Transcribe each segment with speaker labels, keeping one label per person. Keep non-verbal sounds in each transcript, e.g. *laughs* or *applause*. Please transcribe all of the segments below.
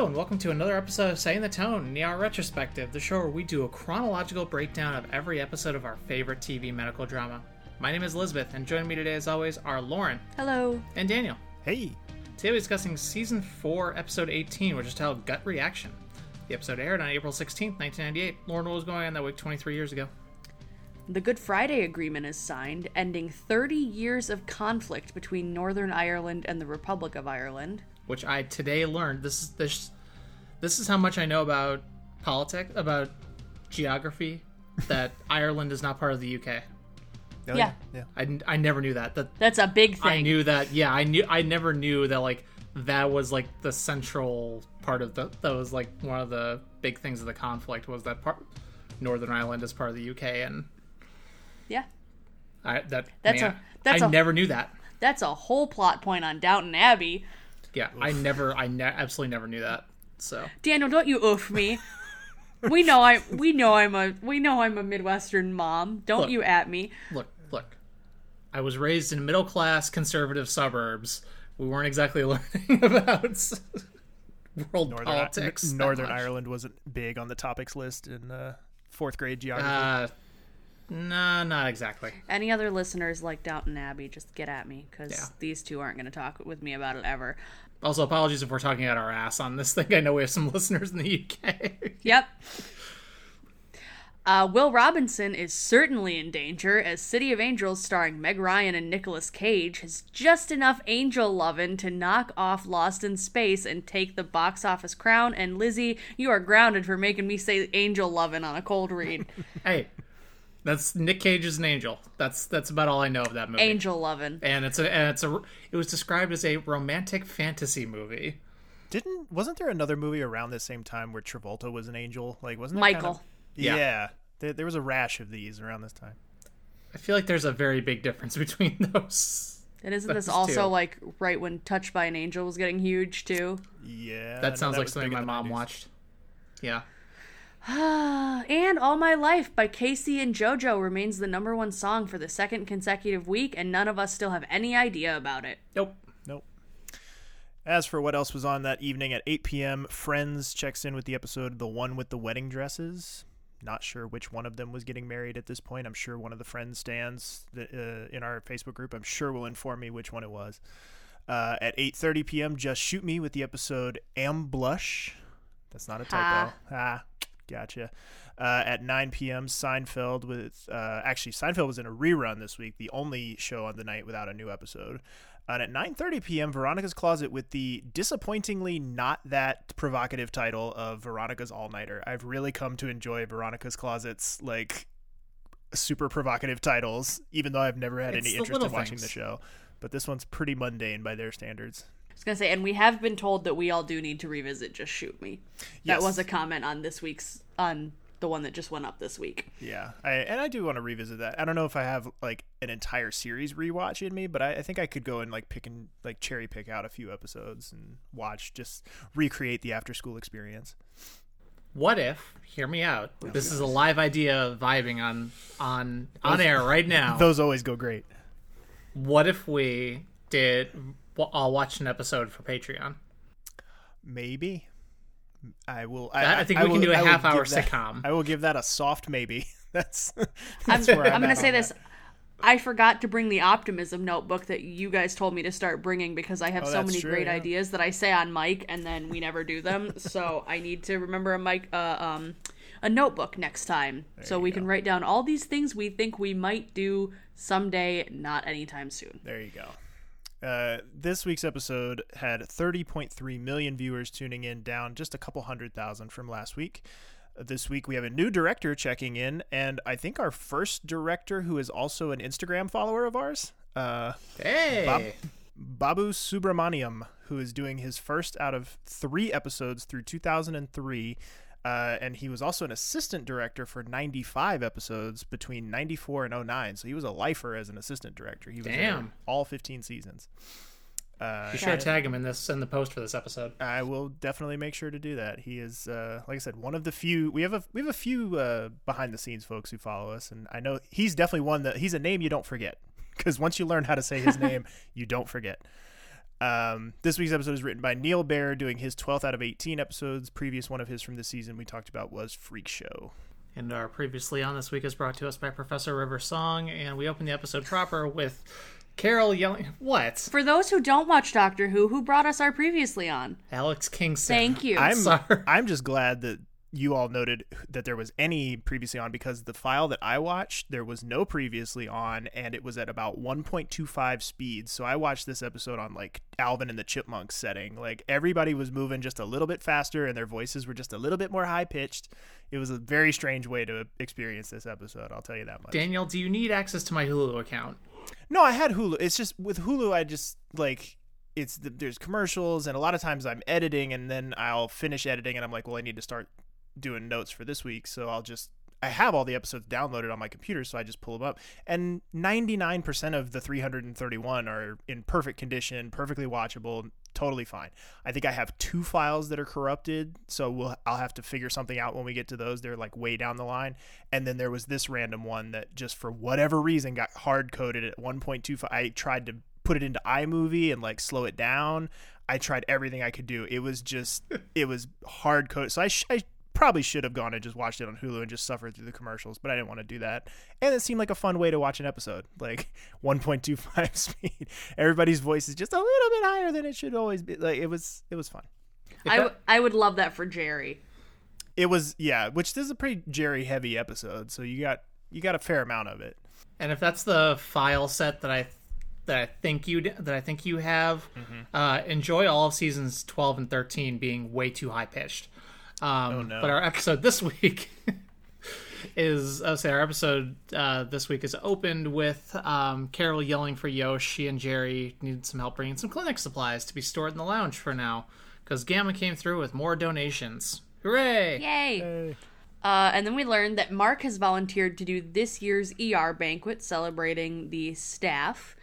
Speaker 1: Hello, and welcome to another episode of Setting the Tone, the Hour Retrospective, the show where we do a chronological breakdown of every episode of our favorite TV medical drama. My name is Elizabeth, and joining me today, as always, are Lauren
Speaker 2: Hello.
Speaker 1: and Daniel.
Speaker 3: Hey,
Speaker 1: Today we're discussing Season 4, Episode 18, which is titled Gut Reaction. The episode aired on April 16th, 1998. Lauren, what was going on that week 23 years ago?
Speaker 2: The Good Friday Agreement is signed, ending 30 years of conflict between Northern Ireland and the Republic of Ireland.
Speaker 1: Which I today learned. This is this, this is how much I know about politics, about geography, *laughs* that Ireland is not part of the UK.
Speaker 3: Oh,
Speaker 2: Yeah.
Speaker 3: yeah.
Speaker 1: I, I never knew that. That
Speaker 2: That's a big thing.
Speaker 1: I knew that. Yeah, I knew. I never knew that. Like that was like the central part of the. That was like one of the big things of the conflict was that part. Northern Ireland is part of the UK, and
Speaker 2: Yeah.
Speaker 1: I that.
Speaker 2: That's
Speaker 1: man,
Speaker 2: a- that's
Speaker 1: I
Speaker 2: a-
Speaker 1: never knew that.
Speaker 2: That's a whole plot point on Downton Abbey.
Speaker 1: Yeah, I never. I ne- absolutely never knew that. So
Speaker 2: Daniel, don't you oof me. *laughs* we know I we know I'm a we know I'm a Midwestern mom. Don't
Speaker 1: Look.
Speaker 2: you at me.
Speaker 1: look, look. I was raised in middle class conservative suburbs. We weren't exactly *laughs* learning about world
Speaker 3: Northern,
Speaker 1: politics. that
Speaker 3: Northern. Ireland wasn't big on the topics list in uh, fourth grade geography.
Speaker 1: Uh, nah, not exactly.
Speaker 2: Any other listeners like Downton Abbey, just get at me because
Speaker 1: Yeah.
Speaker 2: these two aren't going to talk with me about it ever.
Speaker 1: Also, apologies if we're talking out our ass on this *laughs* thing. I know we have some *laughs* listeners in the UK. *laughs*
Speaker 2: Yep. Uh, Will Robinson is certainly in danger as City of Angels, starring Meg Ryan and Nicolas Cage, has just enough angel lovin' to knock off Lost in Space and take the box office crown. And Lizzie, you are grounded for making me say angel lovin' on a cold read.
Speaker 1: hey, that's Nick Cage is an angel. That's that's about all I know of that movie.
Speaker 2: angel lovin'.
Speaker 1: And it's a and it's a it was described as a romantic fantasy movie.
Speaker 3: Didn't wasn't there another movie around the same time where Travolta was an angel? Like wasn't
Speaker 2: Michael.
Speaker 3: Kind of,
Speaker 1: Yeah.
Speaker 3: yeah, There, there was a rash of these around this time.
Speaker 1: I feel like there's a very big difference *laughs* between those.
Speaker 2: And isn't this also
Speaker 1: two.
Speaker 2: like right when Touched by an Angel was getting huge too?
Speaker 3: Yeah, I know
Speaker 1: That sounds like something my mom
Speaker 3: 90s.
Speaker 1: watched. Yeah. *sighs*
Speaker 2: and All My Life by K-Ci and JoJo remains the number one song for the second consecutive week, and none of us still have any idea about it.
Speaker 1: Nope.
Speaker 3: Nope. As for what else was on that evening at 8 p.m., Friends checks in with the episode The One with the Wedding Dresses. Not sure which one of them was getting married at this point. I'm sure one of the Friends stands that, uh, in our Facebook group. I'm sure will inform me which one it was. Uh, at 8:30 p.m., Just Shoot Me with the episode Am Blush. That's not a typo. Ah, gotcha. Uh, at 9 p.m., Seinfeld with uh, actually Seinfeld was in a rerun this week, the only show on the night without a new episode. And at 9:30 p.m., Veronica's Closet with the disappointingly not that provocative title of Veronica's All Nighter. I've really come to enjoy Veronica's Closet's like super provocative titles, even though I've never had
Speaker 1: It's
Speaker 3: any interest in watching the show. But this one's pretty mundane by their standards.
Speaker 2: I was gonna say, and we have been told that we all do need to revisit Just Shoot Me. That was a comment on this week's on the one that just went up this week.
Speaker 3: Yeah, I, and I do want to revisit that. I don't know if I have like an entire series rewatch in me, but I, I think I could go and like pick and like cherry pick out a few episodes and watch, just recreate the after school experience.
Speaker 1: What if? Hear me out. Oh, this is a live idea vibing on on on air right now. *laughs*
Speaker 3: Those always go great.
Speaker 1: What if we did? Well, I'll watch an episode for Patreon.
Speaker 3: Maybe I will.
Speaker 1: I- I think we can
Speaker 3: will-
Speaker 1: do a
Speaker 3: I will
Speaker 1: half-hour
Speaker 3: give that-
Speaker 1: sitcom.
Speaker 3: I will give that a soft maybe. *laughs* That's
Speaker 2: I'm,
Speaker 3: where I'm,
Speaker 2: I'm gonna say this.
Speaker 3: that.
Speaker 2: I forgot to bring the optimism notebook that you guys told me to start bringing because I have
Speaker 3: Oh,
Speaker 2: so many
Speaker 3: true,
Speaker 2: great
Speaker 3: yeah.
Speaker 2: ideas that I say on mic and then we never do them. *laughs* so I need to remember a mic, uh, um, a notebook next time, so we
Speaker 3: go.
Speaker 2: can write down all these things we think we might do someday, not anytime soon.
Speaker 3: There you go. Uh, this week's episode had 30.3 million viewers tuning in, down just a couple hundred thousand from last week. This week we have a new director checking in, and I think our first director who is also an Instagram follower of ours, uh,
Speaker 1: Hey,
Speaker 3: Bob- Babu Subramaniam, who is doing his first out of three episodes through 2003. Uh, and he was also an assistant director for 95 episodes between 94 and 09. So he was a lifer as an assistant director. He was
Speaker 1: Damn.
Speaker 3: all 15 seasons. Uh,
Speaker 1: be sure to tag him in this in the post for this episode.
Speaker 3: I will definitely make sure to do that. He is, uh, like I said, one of the few. We have a we have a few uh, behind the scenes folks who follow us, and I know he's definitely one that he's a name you don't forget because once you learn how to say his *laughs* name, you don't forget. Um, this week's episode is written by Neil Baer, doing his 12th out of 18 episodes. Previous one of his from this season we talked about was Freak Show.
Speaker 1: And our previously on this week is brought to us by Professor River Song, and we open the episode proper with Carol yelling, "What?"
Speaker 2: For those who don't watch Doctor Who, who brought us our previously on?
Speaker 1: Alex Kingston.
Speaker 2: Thank you.
Speaker 3: I'm
Speaker 1: Sorry.
Speaker 3: I'm just glad that you all noted that there was any previously on because the file that I watched there was no previously on and it was at about 1.25 speed. So I watched this episode on like Alvin and the Chipmunks setting. Like everybody was moving just a little bit faster and their voices were just a little bit more high pitched. It was a very strange way to experience this episode, I'll tell you that much.
Speaker 1: Daniel, do you need access to my Hulu account?
Speaker 3: No, I had Hulu. It's just with Hulu, I just like it's the, there's commercials, and a lot of times I'm editing, and then I'll finish editing, and I'm like, well, I need to start doing notes for this week, so I'll just I have all the episodes downloaded on my computer, so I just pull them up, and 99% of the 331 are in perfect condition, perfectly watchable, totally fine. I think I have two files that are corrupted, so we'll I'll have to figure something out when we get to those. They're like way down the line, and then there was this random one that just for whatever reason got hard coded at 1.25. I tried to put it into iMovie and like slow it down. I tried everything I could do. It was just *laughs* it was hard coded. So I, sh- I probably should have gone and just watched it on Hulu and just suffered through the commercials, but I didn't want to do that. And it seemed like a fun way to watch an episode, *laughs* like 1.25 *laughs* speed. Everybody's voice is just a little bit higher than it should always be. Like it was, it was fun.
Speaker 2: i would love that for Jerry.
Speaker 3: It was, yeah. Which this is a pretty Jerry heavy episode, so you got you got a fair amount of it.
Speaker 1: And if that's the file set that I that I think you that I think you have, uh, enjoy all of seasons twelve and thirteen being way too high pitched. Um,
Speaker 3: Oh, no.
Speaker 1: But our episode this *laughs* week is I would say our episode uh, this week is opened with um, Carol yelling for Yosh. She and Jerry needed some help bringing some clinic supplies to be stored in the lounge for now because Gamma came through with more donations. Hooray!
Speaker 2: Yay! Uh, and then we learned that Mark has volunteered to do this year's ER banquet celebrating the staff.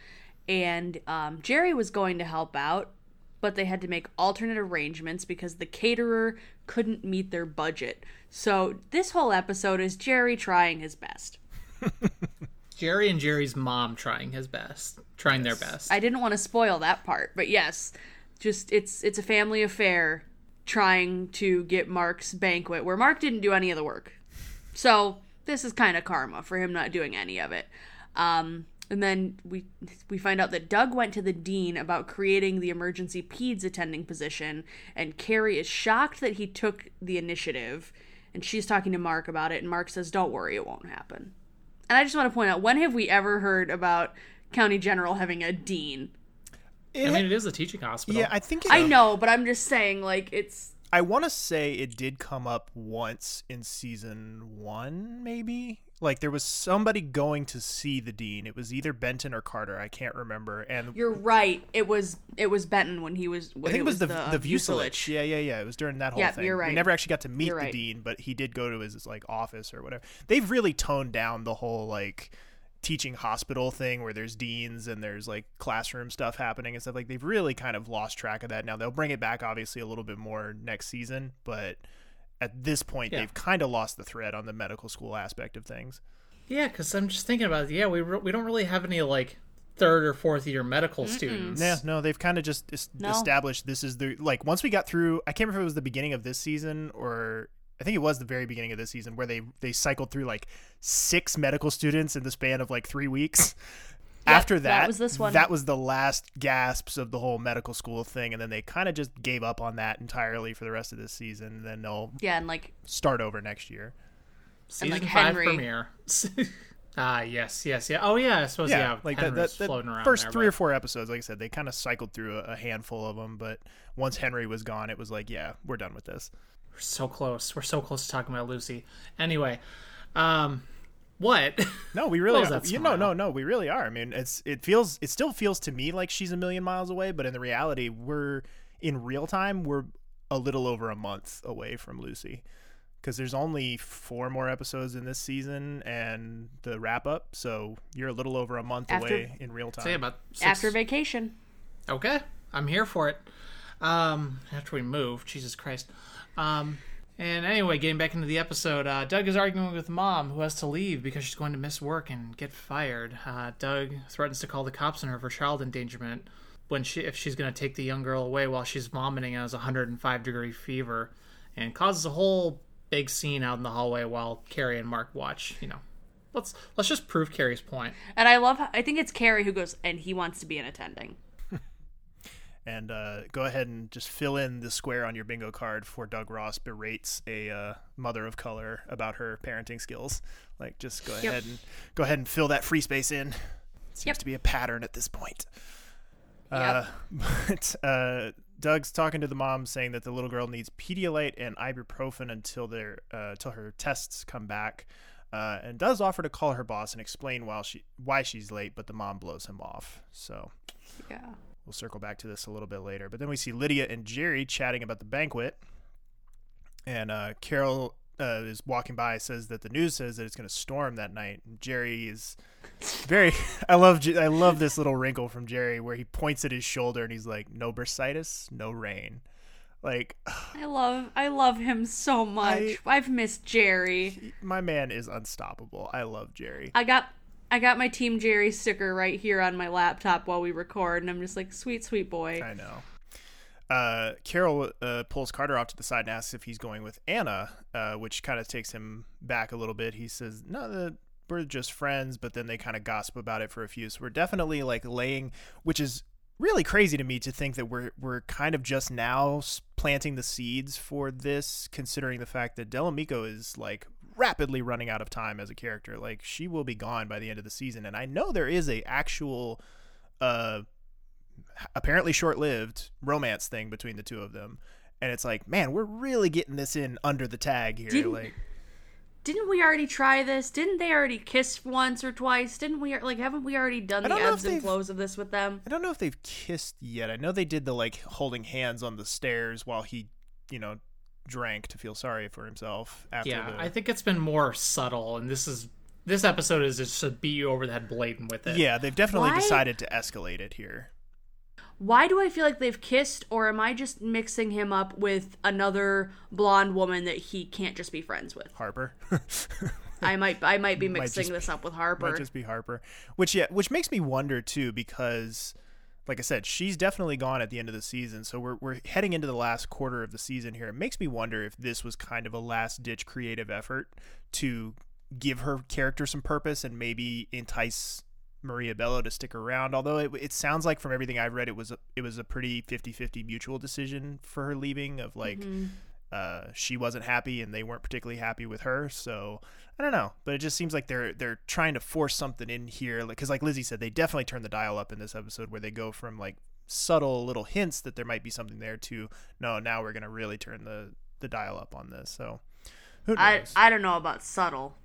Speaker 2: And um, Jerry was going to help out, but they had to make alternate arrangements because the caterer couldn't meet their budget. So this whole episode is Jerry trying his best. *laughs*
Speaker 1: Jerry and Jerry's mom trying his best, trying their best.
Speaker 2: I didn't want to spoil that part, but yes, just it's it's a family affair trying to get Mark's banquet where Mark didn't do any of the work. So this is kind of karma for him not doing any of it. Um, and then we we find out that Doug went to the dean about creating the emergency peds attending position, and Kerry is shocked that he took the initiative, and she's talking to Mark about it, and Mark says, "Don't worry, it won't happen." And I just want to point out, when have we ever heard about County General having a dean?
Speaker 1: I mean, it is a teaching hospital.
Speaker 3: Yeah, I think it,
Speaker 2: I know, but I'm just saying, like, it's
Speaker 3: I want to say it did come up once in season one, maybe. Like there was somebody going to see the dean. It was either Benton or Carter. I can't remember. And
Speaker 2: you're right. It was it was Benton when he was. When
Speaker 3: I think it was the
Speaker 2: the, uh,
Speaker 3: the,
Speaker 2: Vucelich.
Speaker 3: Yeah, yeah, yeah. It was during that whole
Speaker 2: Yeah,
Speaker 3: thing.
Speaker 2: you're
Speaker 3: We
Speaker 2: right.
Speaker 3: never actually got to meet
Speaker 2: You're
Speaker 3: the
Speaker 2: right.
Speaker 3: dean, but he did go to his like office or whatever. They've really toned down the whole like teaching hospital thing where there's deans and there's like classroom stuff happening and stuff like they've really kind of lost track of that now they'll bring it back obviously a little bit more next season but at this point
Speaker 1: Yeah.
Speaker 3: they've kind of lost the thread on the medical school aspect of things
Speaker 1: Yeah, because I'm just thinking about it. Yeah, we re- we don't really have any like third or fourth year medical students.
Speaker 3: Yeah, no, they've kind of just es-
Speaker 2: No.
Speaker 3: established this is the like once we got through. I can't remember if it was the beginning of this season or I think it was the very beginning of this season where they they cycled through like six medical students in the span of like three weeks. *laughs* *laughs* After
Speaker 2: that
Speaker 3: that,
Speaker 2: was this one.
Speaker 3: that was the last gasps of the whole medical school thing, and then they kind of just gave up on that entirely for the rest of this season. And then they'll
Speaker 2: Yeah, and like
Speaker 3: start over next year.
Speaker 1: Season
Speaker 2: like,
Speaker 1: five
Speaker 2: Henry.
Speaker 1: premiere. *laughs* ah, yes, yes, yeah. Oh, yeah. I suppose yeah.
Speaker 3: Yeah, like that,
Speaker 1: Henry's
Speaker 3: that, that
Speaker 1: floating around
Speaker 3: first
Speaker 1: there,
Speaker 3: three
Speaker 1: but-
Speaker 3: or four episodes, like I said, they kind of cycled through a, a handful of them. But once Henry was gone, it was like, yeah, we're done with this.
Speaker 1: We're so close. We're so close to talking about Lucy. Anyway, um, what? *laughs*
Speaker 3: No, we really
Speaker 1: was
Speaker 3: are.
Speaker 1: that
Speaker 3: You know, no, no, we really are. I mean, it's it feels it still feels to me like she's a million miles away, but in the reality, we're in real time, we're a little over a month away from Lucy. Because there's only four more episodes in this season and the wrap up, so you're a little over a month
Speaker 2: After-
Speaker 3: away in real time.
Speaker 1: Say about six,
Speaker 2: after vacation.
Speaker 1: Okay, I'm here for it. Um, after we move, Jesus Christ. Um, and anyway, getting back into the episode, uh, Doug is arguing with mom, who has to leave because she's going to miss work and get fired. Uh, Doug threatens to call the cops on her for child endangerment. when she if she's going to take the young girl away while she's vomiting and has a 105 degree fever, and causes a whole big scene out in the hallway while Kerry and Mark watch. You know, let's let's just prove Kerry's point.
Speaker 2: And I love. I think it's Carrie who goes, and he wants to be an attending.
Speaker 3: And uh, go ahead and just fill in the square on your bingo card for Doug Ross berates a uh, mother of color about her parenting skills. Like, just go
Speaker 2: Yep.
Speaker 3: ahead and go ahead and fill that free space in. Seems
Speaker 2: Yep.
Speaker 3: to be a pattern at this point.
Speaker 2: Yep.
Speaker 3: Uh, *laughs* but uh, Doug's talking to the mom, saying that the little girl needs Pedialyte and ibuprofen until their uh, until her tests come back, uh, and does offer to call her boss and explain why she why she's late, but the mom blows him off. So
Speaker 2: Yeah.
Speaker 3: We'll circle back to this a little bit later. But then we see Lydia and Jerry chatting about the banquet, and uh, Carol uh, is walking by, says that the news says that it's going to storm that night. And Jerry is very. *laughs* I love. I love this little wrinkle from Jerry where he points at his shoulder and he's like, "No bursitis, no rain." Like *sighs*
Speaker 2: I love. I love him so much.
Speaker 3: I-
Speaker 2: I've missed Jerry.
Speaker 3: my man is unstoppable. I love Jerry.
Speaker 2: I got. I got my Team Jerry sticker right here on my laptop while we record, and I'm just like, sweet, sweet boy.
Speaker 3: I know. Uh, Carol uh, pulls Carter off to the side and asks if he's going with Anna, uh, which kind of takes him back a little bit. He says, "No, the, we're just friends," but then they kind of gossip about it for a few. So we're definitely like laying, which is really crazy to me to think that we're we're kind of just now planting the seeds for this, considering the fact that Del Amico is like rapidly running out of time as a character. Like she will be gone by the end of the season, and I know there is a actual. Uh, apparently short-lived romance thing between the two of them and it's like man we're really getting this in under the tag here
Speaker 2: Didn't-
Speaker 3: like
Speaker 2: Didn't we already try this? Didn't they already kiss once or twice? Didn't we like? Haven't we already done the ebbs and flows of this with them?
Speaker 3: i don't know if they've kissed yet i know they did the like holding hands on the stairs while he you know drank to feel sorry for himself after
Speaker 1: Yeah,
Speaker 3: the
Speaker 1: I think it's been more subtle, and this is this episode is just to beat you over the head blatant with it.
Speaker 3: yeah they've definitely
Speaker 2: Why-
Speaker 3: decided to escalate it here
Speaker 2: Why do I feel like they've kissed, or am I just mixing him up with another blonde woman that he can't just be friends with?
Speaker 3: harper *laughs*
Speaker 2: I might, I might be mixing
Speaker 3: just
Speaker 2: this up with Harper.
Speaker 3: might just be harper which yeah which makes me wonder too because like I said, she's definitely gone at the end of the season. So we're, we're heading into the last quarter of the season here. It makes me wonder if this was kind of a last ditch creative effort to give her character some purpose and maybe entice Maria Bello to stick around. Although it, it sounds like from everything I've read, it was a, it was a pretty 50-50 mutual decision for her leaving of like, mm-hmm. Uh, she wasn't happy and they weren't particularly happy with her. So I don't know, but it just seems like they're they're trying to force something in here, because like Lizzie said, they definitely turn the dial up in this episode where they go from like subtle little hints that there might be something there to no, now we're gonna really turn the the dial up on this. So who knows?
Speaker 2: I, I don't know about subtle.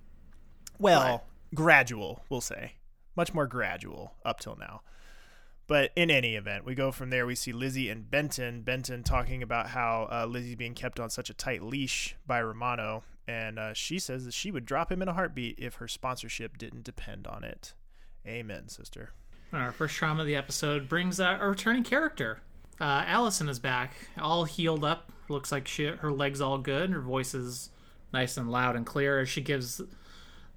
Speaker 3: well, gradual, we'll say, much more gradual up till now. But in any event, we go from there. We see Lizzie and Benton. Benton talking about how uh, Lizzie's being kept on such a tight leash by Romano, and uh, she says that she would drop him in a heartbeat if her sponsorship didn't depend on it. Amen, sister.
Speaker 1: Our first trauma of the episode brings uh, a returning character. Uh, Allison is back, all healed up. Looks like she, her legs all good. Her voice is nice and loud and clear as she gives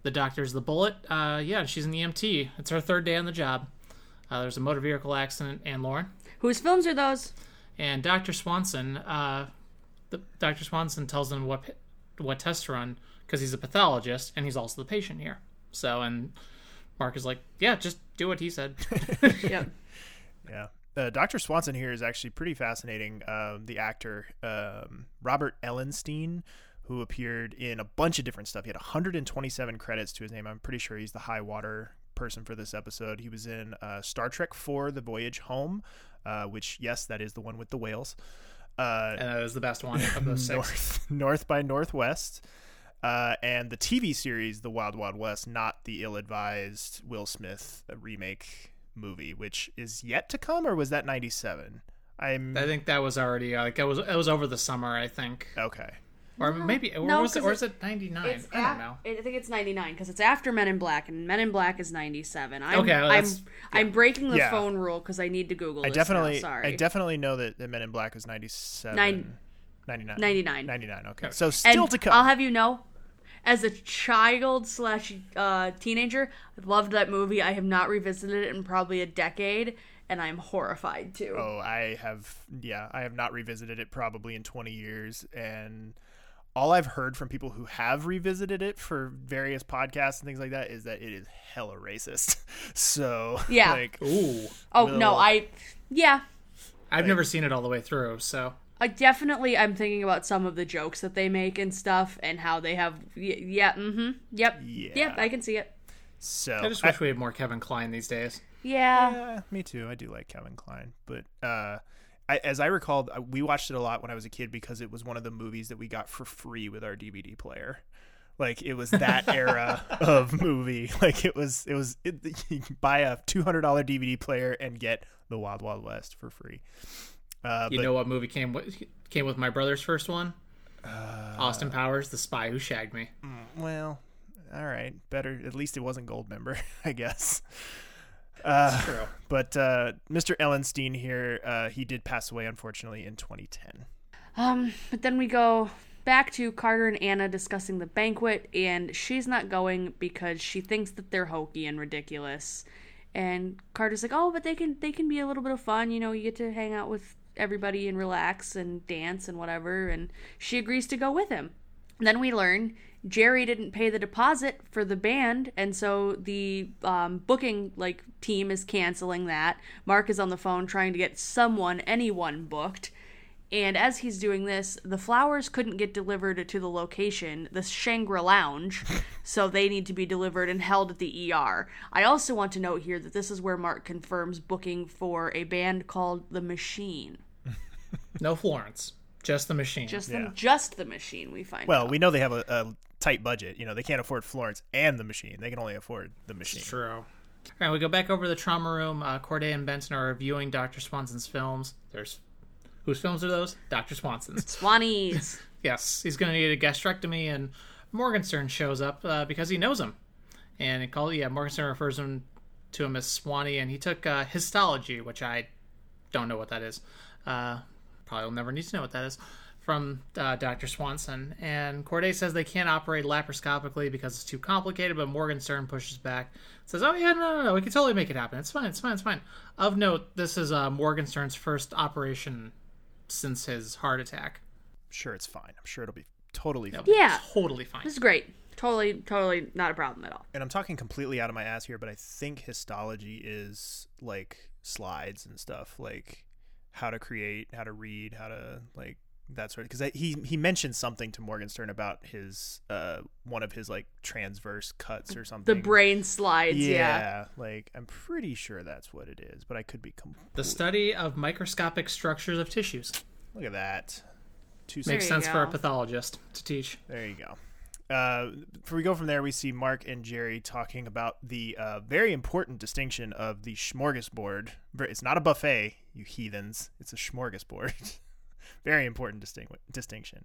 Speaker 1: the doctors the bullet. Uh, yeah, she's an EMT. It's her third day on the job. Uh, there's a motor vehicle accident, and Lauren
Speaker 2: Whose films are those?
Speaker 1: and Dr. Swanson. Uh, the, Dr. Swanson tells them what what test to run because he's a pathologist and he's also the patient here. So, and Mark is like, yeah, just do what he said. *laughs* *laughs*
Speaker 2: yep.
Speaker 3: Yeah. Uh, Dr. Swanson here is actually pretty fascinating. Um, the actor, um, Robert Ellenstein, who appeared in a bunch of different stuff. He had 127 credits to his name. I'm pretty sure he's the high water person for this episode. He was in uh, Star Trek 4 The Voyage Home, uh, which, yes, that is the one with the whales. Uh,
Speaker 1: and that was the best one of those *laughs* six.
Speaker 3: North, *laughs* North by Northwest. Uh, and the TV series, The Wild Wild West, not the ill advised Will Smith remake movie, which is yet to come, or was that 97? I'm
Speaker 1: I think that was already like it was it was over the summer. I think,
Speaker 3: okay.
Speaker 1: Or maybe or
Speaker 2: No,
Speaker 1: was it
Speaker 2: 'cause
Speaker 1: or
Speaker 2: it-
Speaker 1: is it ninety nine? I don't know.
Speaker 2: I think it's 99 because it's after Men in Black, and Men in Black is 97. I'm,
Speaker 1: Okay, well,
Speaker 2: I'm
Speaker 1: that's-
Speaker 2: I'm breaking the
Speaker 3: Yeah.
Speaker 2: phone rule because I need to Google.
Speaker 3: I
Speaker 2: this
Speaker 3: definitely,
Speaker 2: Now. Sorry.
Speaker 3: I definitely know that, that Men in Black is 97.
Speaker 2: Nine-
Speaker 3: 99.
Speaker 2: 99.
Speaker 3: 99, okay. So still
Speaker 2: and
Speaker 3: to come.
Speaker 2: I'll have you know, as a child slash uh, teenager, I loved that movie. I have not revisited it in probably a decade, and I'm horrified too.
Speaker 3: Oh, I have yeah, I have not revisited it probably in 20 years and all I've heard from people who have revisited it for various podcasts and things like that is that it is hella racist. *laughs* So,
Speaker 2: Yeah.
Speaker 3: like
Speaker 1: Ooh,
Speaker 2: oh no,
Speaker 3: Will-
Speaker 2: I yeah,
Speaker 1: I've never seen it all the way through, so
Speaker 2: I definitely I'm thinking about some of the jokes that they make and stuff and how they have y- yeah, mhm. Yep.
Speaker 3: Yeah.
Speaker 2: Yep, I can see it.
Speaker 3: so
Speaker 1: I just wish we had more Kevin Kline these days.
Speaker 2: Yeah.
Speaker 3: Yeah, me too. I do like Kevin Kline, but uh, I, as I recalled, uh, we watched it a lot when I was a kid because it was one of the movies that we got for free with our DVD player. Like it was that era *laughs* of movie. *laughs* Like it was, it was. It, *laughs* you can buy a two hundred dollar DVD player and get the Wild Wild West for free. Uh,
Speaker 1: You
Speaker 3: but
Speaker 1: know what movie came with came with my brother's first one?
Speaker 3: Uh,
Speaker 1: Austin Powers, The Spy Who Shagged Me.
Speaker 3: well, all right, better. At least it wasn't Goldmember, I guess. Uh,
Speaker 1: True.
Speaker 3: but uh, Mr. Ellenstein here, uh, he did pass away unfortunately in 2010.
Speaker 2: Um, but then we go back to Carter and Anna discussing the banquet, and she's not going because she thinks that they're hokey and ridiculous. And Carter's like, "Oh, but they can they can be a little bit of fun. You know, you get to hang out with everybody and relax and dance and whatever." And she agrees to go with him. Then we learn Jerry didn't pay the deposit for the band, and so the um, booking like team is canceling that. Mark is on the phone trying to get someone, anyone, booked. And as he's doing this, the flowers couldn't get delivered to the location, the Shangri Lounge, *laughs* so they need to be delivered and held at the ER. I also want to note here that this is where Mark confirms booking for a band called The Machine. *laughs*
Speaker 1: No Florence, just the machine.
Speaker 2: Just
Speaker 3: Yeah.
Speaker 2: the just the Machine. We find.
Speaker 3: Well,
Speaker 2: out.
Speaker 3: we know they have a, a tight budget. You know, they can't afford Florence and the machine. They can only afford the machine.
Speaker 1: True. All right, we go back over to the trauma room. Uh, Corday and Benton are reviewing Dr. Swanson's films. There's whose films are those? Dr. Swanson's. *laughs*
Speaker 2: Swannies. *laughs*
Speaker 1: yes, he's going to need a gastrectomy, and Morgenstern shows up uh, because he knows him. And it called, yeah, Morgenstern refers him to him as Swanee, and he took uh, histology, which I don't know what that is. Uh, probably will never need to know what that is. From uh, Dr. Swanson. And Corday says they can't operate laparoscopically because it's too complicated, but Morgenstern pushes back. Says, oh, yeah, no, no, no, we can totally make it happen. It's fine, it's fine, it's fine. Of note, this is uh, Morgenstern's first operation since his heart attack.
Speaker 3: Sure, it's fine. I'm sure it'll be totally fine.
Speaker 2: Yeah.
Speaker 1: Totally fine.
Speaker 2: This is great. Totally, totally not a problem at all.
Speaker 3: And I'm talking completely out of my ass here, but I think histology is like slides and stuff, like how to create, how to read, how to like that sort of. Because he he mentioned something to Morgenstern about his uh one of his like transverse cuts or something.
Speaker 2: The brain slides.
Speaker 3: Yeah,
Speaker 2: Yeah.
Speaker 3: like I'm pretty sure that's what it is, but I could be. Com-
Speaker 1: The study of microscopic structures of tissues.
Speaker 3: Look at that. Two
Speaker 1: Makes
Speaker 2: you
Speaker 1: sense for a pathologist to teach.
Speaker 3: There you go. Uh, before we go from there, we see Mark and Jerry talking about the uh, very important distinction of the smorgasbord. Ver- It's not a buffet, you heathens. It's a smorgasbord. *laughs* very important distinct- distinction.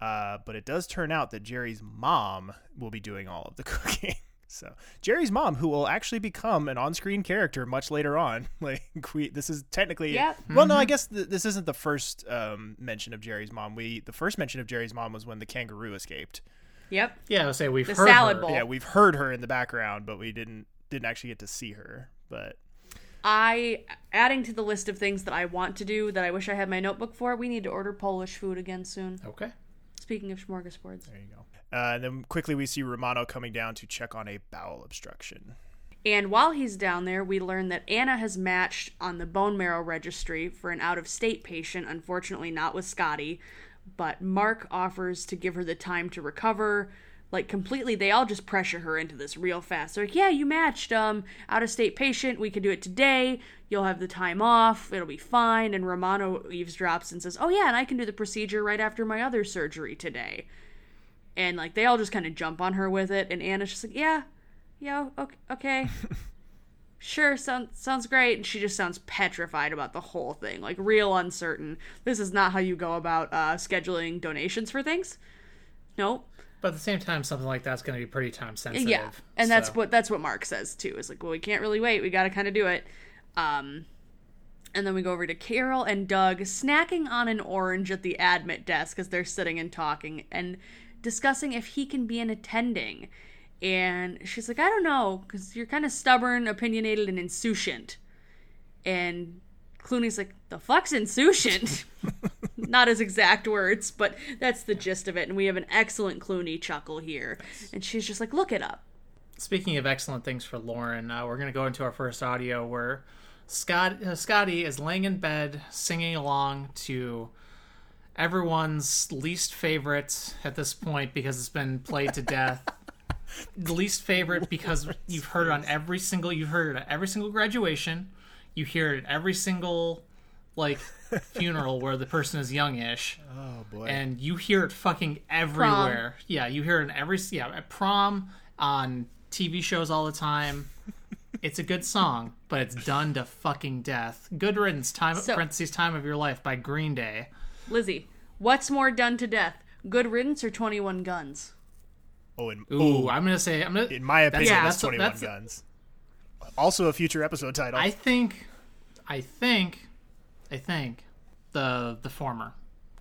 Speaker 3: Uh, but it does turn out that Jerry's mom will be doing all of the *laughs* cooking. So Jerry's mom, who will actually become an on-screen character much later on, *laughs* like we, this is technically.
Speaker 2: Yep.
Speaker 3: Well, no, I guess th- this isn't the first um, mention of Jerry's mom. We the first mention of Jerry's mom was when the kangaroo escaped.
Speaker 2: Yep.
Speaker 1: Yeah, I would say we've
Speaker 2: The
Speaker 1: heard
Speaker 2: salad
Speaker 1: her.
Speaker 2: bowl.
Speaker 3: Yeah, we've heard her in the background, but we didn't didn't actually get to see her. But
Speaker 2: I adding to the list of things that I want to do that I wish I had my notebook for. We need to order Polish food again soon.
Speaker 1: Okay.
Speaker 2: Speaking of smorgasbords.
Speaker 3: there you go. Uh, and then quickly we see Romano coming down to check on a bowel obstruction.
Speaker 2: And while he's down there, we learn that Anna has matched on the bone marrow registry for an out of state patient, unfortunately not with Scotty. But Mark offers to give her the time to recover. Like completely, they all just pressure her into this real fast. They're like, "Yeah, you matched um out of state patient. We could do it today. You'll have the time off. It'll be fine." And Romano eavesdrops and says, "Oh yeah, and I can do the procedure right after my other surgery today." And like they all just kind of jump on her with it, and Anna's just like, "Yeah, yeah, okay, okay. *laughs* sure, sounds sounds great." And she just sounds petrified about the whole thing, like real uncertain. This is not how you go about uh, scheduling donations for things. Nope.
Speaker 1: But at the same time, something like that's going to be pretty time sensitive.
Speaker 2: Yeah, and that's what that's what Mark says too. Is like, well, we can't really wait. We got to kind of do it. Um, and then we go over to Carol and Doug snacking on an orange at the admit desk as they're sitting and talking and discussing if he can be an attending. And she's like, I don't know, because you're kind of stubborn, opinionated, and insouciant. And Clooney's like, the fuck's insouciant? *laughs* Not his exact words, but that's the gist of it. And we have an excellent Clooney chuckle here. And she's just like, look it up.
Speaker 1: Speaking of excellent things for Lauren, uh, we're going to go into our first audio where Scott uh, Scotty is laying in bed singing along to everyone's least favorite at this point because it's been played to death. *laughs* the least favorite because you've heard it on every single you've heard it at every single graduation. You hear it at every single like funeral where the person is youngish.
Speaker 3: Oh boy.
Speaker 1: And you hear it fucking everywhere. Yeah, you hear it in every yeah, at prom on TV shows all the time. *laughs* It's a good song, but it's done to fucking death. Good riddance, time
Speaker 2: So-
Speaker 1: parentheses time of your life by Green Day.
Speaker 2: Lizzie, what's more done to death? Good riddance or 21 guns?
Speaker 3: oh, and
Speaker 1: Ooh,
Speaker 3: ooh,
Speaker 1: I'm gonna say I'm gonna.
Speaker 3: in my opinion,
Speaker 1: yeah,
Speaker 3: that's,
Speaker 1: that's-
Speaker 3: 21
Speaker 1: that's-
Speaker 3: Guns. Also a future episode title.
Speaker 1: I think, I think, I think the the former,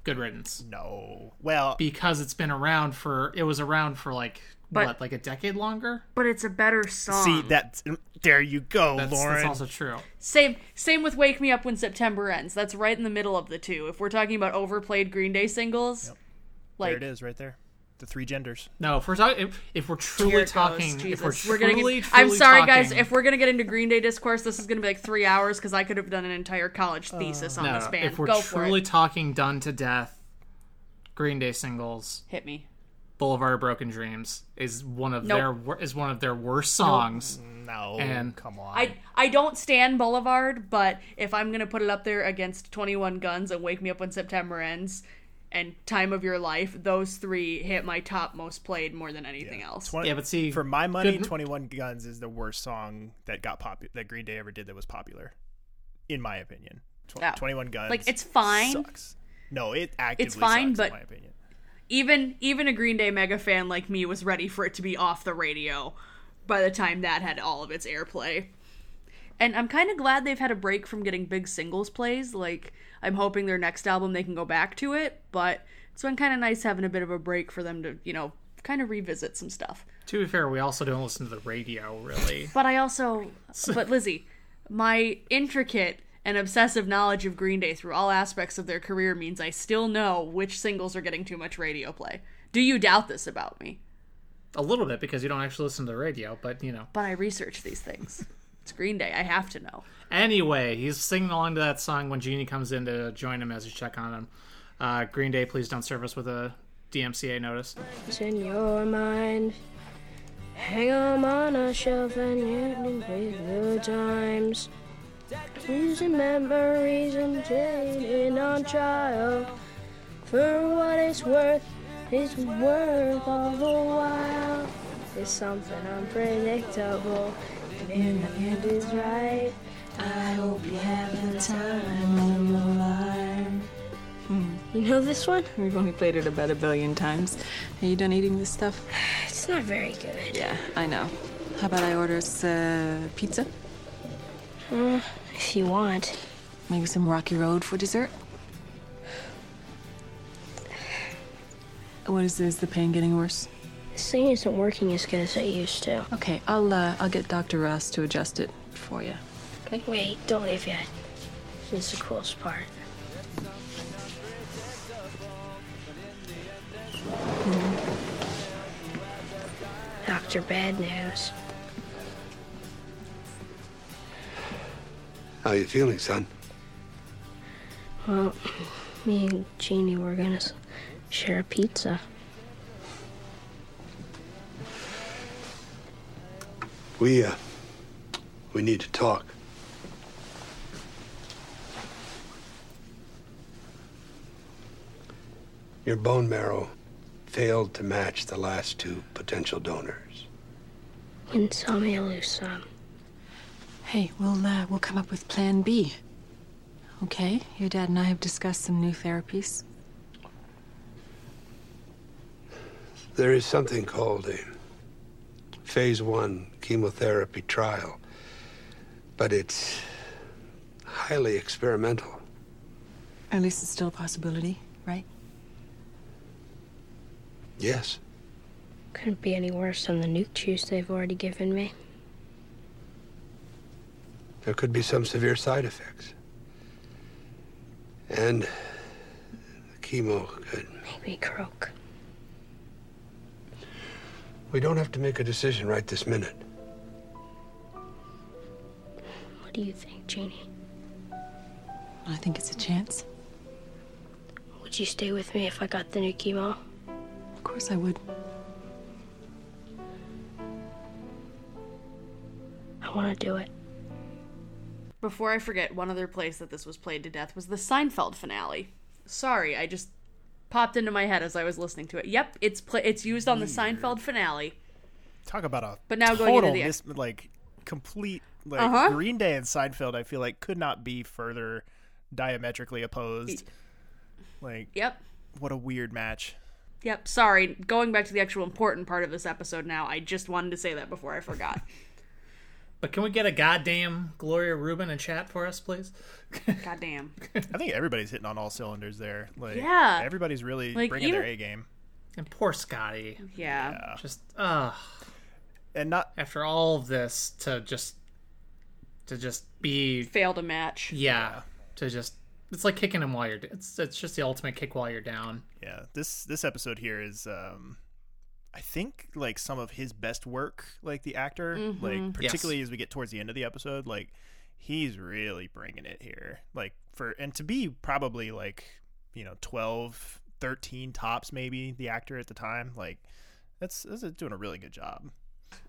Speaker 1: Good Riddance,
Speaker 3: no. Well,
Speaker 1: because it's been around for it was around for like
Speaker 2: But-
Speaker 1: what like a decade longer.
Speaker 2: But it's a better song.
Speaker 3: see that there you go,
Speaker 1: That's,
Speaker 3: Lauren.
Speaker 1: that's also true.
Speaker 2: Same same with Wake Me Up When September Ends. That's right in the middle of the two. If we're talking about overplayed Green Day singles,
Speaker 3: there
Speaker 2: like
Speaker 3: it is right there. The three genders.
Speaker 1: No, if we're talking, if, if we're
Speaker 2: here
Speaker 1: truly
Speaker 2: it goes.
Speaker 1: talking, if
Speaker 2: Jesus.
Speaker 1: we're
Speaker 2: gonna
Speaker 1: truly,
Speaker 2: get, I'm
Speaker 1: truly
Speaker 2: sorry guys, if we're gonna get into Green Day discourse, this is gonna be like three hours because I could have done an entire college
Speaker 3: Uh,
Speaker 2: thesis on
Speaker 1: no,
Speaker 2: this band.
Speaker 1: if we're
Speaker 2: Go for
Speaker 1: truly
Speaker 2: it.
Speaker 1: talking done to death, Green Day singles,
Speaker 2: Hit me.
Speaker 1: Boulevard of Broken Dreams is one of
Speaker 2: Nope.
Speaker 1: their is one of their worst songs.
Speaker 3: No,
Speaker 1: And-
Speaker 3: come on.
Speaker 2: I I don't stand Boulevard, but if I'm gonna put it up there against 21 Guns and Wake Me Up When September Ends and Time of Your Life, those three hit my top most played more than anything else.
Speaker 3: Twen-
Speaker 1: Yeah, but see,
Speaker 3: for my money,
Speaker 1: good-
Speaker 3: 21 Guns is the worst song that got popular that Green Day ever did that was popular, in my opinion. Tw-
Speaker 2: Yeah.
Speaker 3: 21 Guns.
Speaker 2: Like, it's fine.
Speaker 3: Sucks. No, it actively
Speaker 2: fine,
Speaker 3: sucks,
Speaker 2: but-
Speaker 3: in my opinion.
Speaker 2: even even a Green Day mega fan like me was ready for it to be off the radio by the time that had all of its airplay. And I'm kind of glad they've had a break from getting big singles plays. Like I'm hoping their next album they can go back to it, but it's been kind of nice having a bit of a break for them to, you know, kind of revisit some stuff.
Speaker 1: to be fair, we also don't listen to the radio really. *laughs*
Speaker 2: But I also but Lizzie, my intricate and obsessive knowledge of Green Day through all aspects of their career means I still know which singles are getting too much radio play. Do you doubt this about me?
Speaker 1: a little bit because you don't actually listen to the radio, but you know.
Speaker 2: but I research these things. It's Green Day. I have to know.
Speaker 1: Anyway, he's singing along to that song when Jeannie comes in to join him as you check on him. Uh, Green Day, please don't serve us with a DMCA notice.
Speaker 4: It's in your mind. Hang 'em on a shelf and you with good times. Losing memories and dating on trial. For what it's worth, it's worth all the while. It's something unpredictable. And in the end is right. I hope you have the time of your life. You know this one?
Speaker 5: We've only played it about a billion times. Are you done eating this stuff? *sighs*
Speaker 4: It's not very good.
Speaker 5: Yeah, I know. How about I order us uh, pizza?
Speaker 4: If you want.
Speaker 5: Maybe some Rocky Road for dessert? What is this? The pain getting worse?
Speaker 4: This thing isn't working as good as it used to.
Speaker 5: Okay, I'll uh, I'll get Dr. Ross to adjust it for you. Okay.
Speaker 4: Wait, don't leave yet. This is the coolest part. Doctor Bad News.
Speaker 6: How you feeling, son?
Speaker 4: Well, me and Jeannie were gonna share a pizza.
Speaker 6: We uh we need to talk. Your bone marrow failed to match the last two potential donors.
Speaker 4: And saw me lose some.
Speaker 5: Hey, we'll uh, we'll come up with Plan B. Okay, your dad and I have discussed some new therapies.
Speaker 6: There is something called a phase one chemotherapy trial, but it's highly experimental.
Speaker 5: At least it's still a possibility, right?
Speaker 6: Yes.
Speaker 4: Couldn't be any worse than the nuke juice they've already given me.
Speaker 6: there could be some severe side effects. And the chemo could.
Speaker 4: Maybe croak.
Speaker 6: We don't have to make a decision right this minute.
Speaker 4: What do you think, Jeannie?
Speaker 5: I think it's a chance.
Speaker 4: Would you stay with me if I got the new chemo?
Speaker 5: Of course I would.
Speaker 4: I want to do it.
Speaker 2: Before I forget, one other place that this was played to death was the Seinfeld finale. Sorry, I just popped into my head as I was listening to it. Yep, it's pla it's used on the Seinfeld finale.
Speaker 3: Talk about a
Speaker 2: But now
Speaker 3: total
Speaker 2: going into the-
Speaker 3: mis- like complete like
Speaker 2: Uh-huh.
Speaker 3: Green Day and Seinfeld. I feel like could not be further diametrically opposed. Like
Speaker 2: Yep.
Speaker 3: what a weird match.
Speaker 2: Yep, sorry. Going back to the actual important part of this episode now, I just wanted to say that before I forgot. *laughs*
Speaker 1: But can we get a goddamn Gloria Reuben in chat for us, please?
Speaker 2: Goddamn. *laughs*
Speaker 3: I think everybody's hitting on all cylinders there. Like
Speaker 2: Yeah.
Speaker 3: everybody's really
Speaker 2: Like,
Speaker 3: bringing their A game.
Speaker 1: And poor Scotty.
Speaker 2: Yeah.
Speaker 1: Just uh
Speaker 3: And not
Speaker 1: after all of this to just to just be
Speaker 2: Failed a match.
Speaker 1: yeah, to just it's like kicking him while you're it's it's just the ultimate kick while you're down.
Speaker 3: yeah, this this episode here is um I think like some of his best work, like the actor,
Speaker 2: Mm-hmm.
Speaker 3: like particularly as we get towards the end of the episode, like he's really bringing it here. Like for and to be probably like, you know, 12, 13 tops maybe the actor at the time, like that's that's doing a really good job.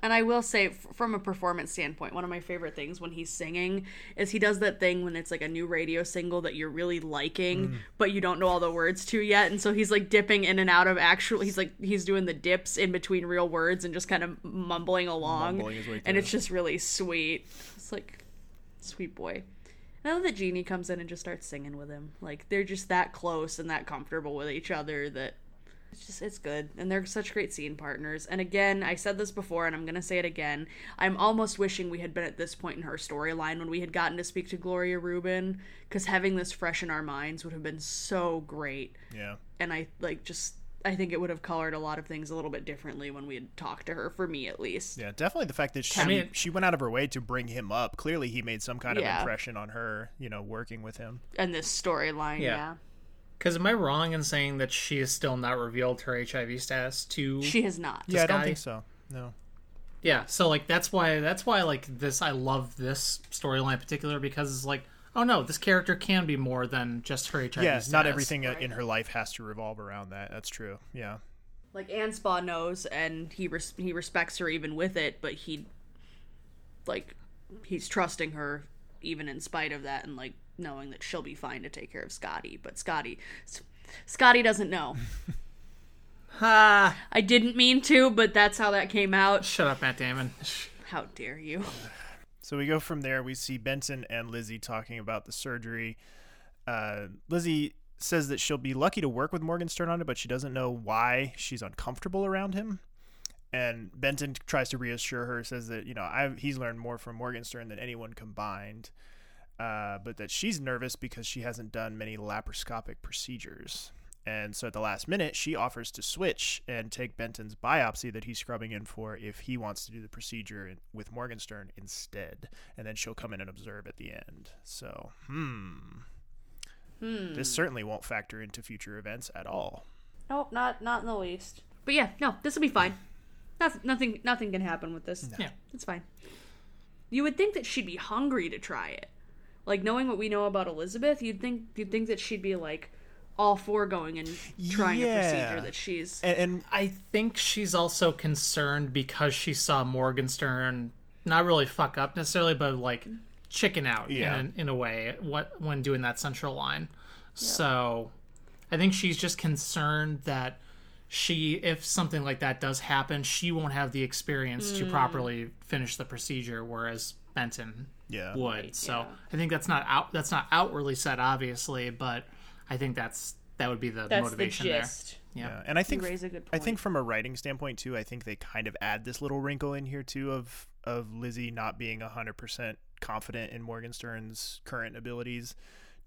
Speaker 2: And I will say, from a performance standpoint, one of my favorite things when he's singing is he does that thing when it's like a new radio single that you're really liking, but you don't know all the words to yet. And so he's like dipping in and out of actual, he's like, he's doing the dips in between real words and just kind of mumbling along.
Speaker 3: Mumbling
Speaker 2: and it's just really sweet. It's like, sweet boy. And I love that Jeannie comes in and just starts singing with him. Like, they're just that close and that comfortable with each other that it's just it's good and they're such great scene partners and again i said this before and i'm gonna say it again i'm almost wishing we had been at this point in her storyline when we had gotten to speak to gloria reuben because having this fresh in our minds would have been so great
Speaker 3: Yeah.
Speaker 2: and i like just i think it would have colored a lot of things a little bit differently when we had talked to her for me at least
Speaker 3: Yeah, definitely the fact that she
Speaker 1: mean-
Speaker 3: she went out of her way to bring him up. Clearly he made some kind of impression on her, you know, working with him.
Speaker 2: and this storyline
Speaker 1: Yeah.
Speaker 2: yeah.
Speaker 1: Because am I wrong in saying that she has still not revealed her HIV status to?
Speaker 2: she has not
Speaker 3: Yeah, I don't
Speaker 1: Scotty?
Speaker 3: think so. No.
Speaker 1: yeah. So like that's why that's why like this I love this storyline in particular because it's like oh no this character can be more than just her HIV.
Speaker 3: Yeah,
Speaker 1: status.
Speaker 3: not everything in her life has to revolve around that. That's true. Yeah.
Speaker 2: like Anspaugh knows and he res- he respects her even with it but he like he's trusting her even in spite of that and like knowing that she'll be fine to take care of Scotty but Scotty Scotty doesn't know *laughs*
Speaker 1: Ha!
Speaker 2: I didn't mean to but that's how that came out
Speaker 1: Shut up, Matt Damon. *laughs*
Speaker 2: how dare you
Speaker 3: So we go from there. We see Benton and Lizzie talking about the surgery. Uh, Lizzie says that she'll be lucky to work with Morgenstern on it, but she doesn't know why she's uncomfortable around him. And Benton tries to reassure her, says that you know I've, he's learned more from Morgenstern than anyone combined, uh, but that she's nervous because she hasn't done many laparoscopic procedures. And so at the last minute, she offers to switch and take Benton's biopsy that he's scrubbing in for if he wants to do the procedure in- with Morgenstern instead. And then she'll come in and observe at the end. So, hmm. This certainly won't factor into future events at all.
Speaker 2: nope not not in the least but yeah no this will be fine nothing nothing nothing can happen with this
Speaker 1: Yeah.
Speaker 2: It's fine. You would think that she'd be hungry to try it. Like knowing what we know about Elizabeth, you'd think you'd think that she'd be like all for going and trying a procedure that she's
Speaker 3: And, and
Speaker 1: I think she's also concerned because she saw Morgenstern not really fuck up necessarily, but like chicken out
Speaker 3: Yeah.
Speaker 1: in, in a way what when doing that central line. So I think she's just concerned that she if something like that does happen, she won't have the experience to mm. properly finish the procedure, whereas Benton
Speaker 3: Yeah.
Speaker 1: would. so
Speaker 2: yeah.
Speaker 1: I think that's not out that's not outwardly said, obviously, but I think that's that would be the
Speaker 2: that's
Speaker 1: motivation
Speaker 2: the
Speaker 1: there. Yeah.
Speaker 3: Yeah, and I think
Speaker 2: raise a good
Speaker 3: I think from a writing standpoint too, I think they kind of add this little wrinkle in here too of of Lizzie not being hundred percent confident in Morgenstern's current abilities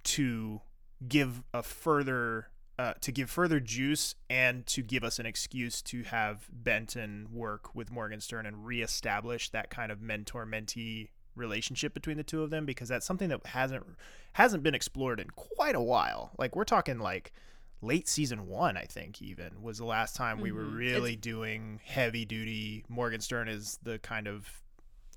Speaker 3: to give a further uh, to give further juice and to give us an excuse to have Benton work with Morgenstern and reestablish that kind of mentor mentee relationship between the two of them because that's something that hasn't hasn't been explored in quite a while. Like we're talking like late season one, I think even was the last time we were mm-hmm. really doing heavy duty. Morgenstern is the kind of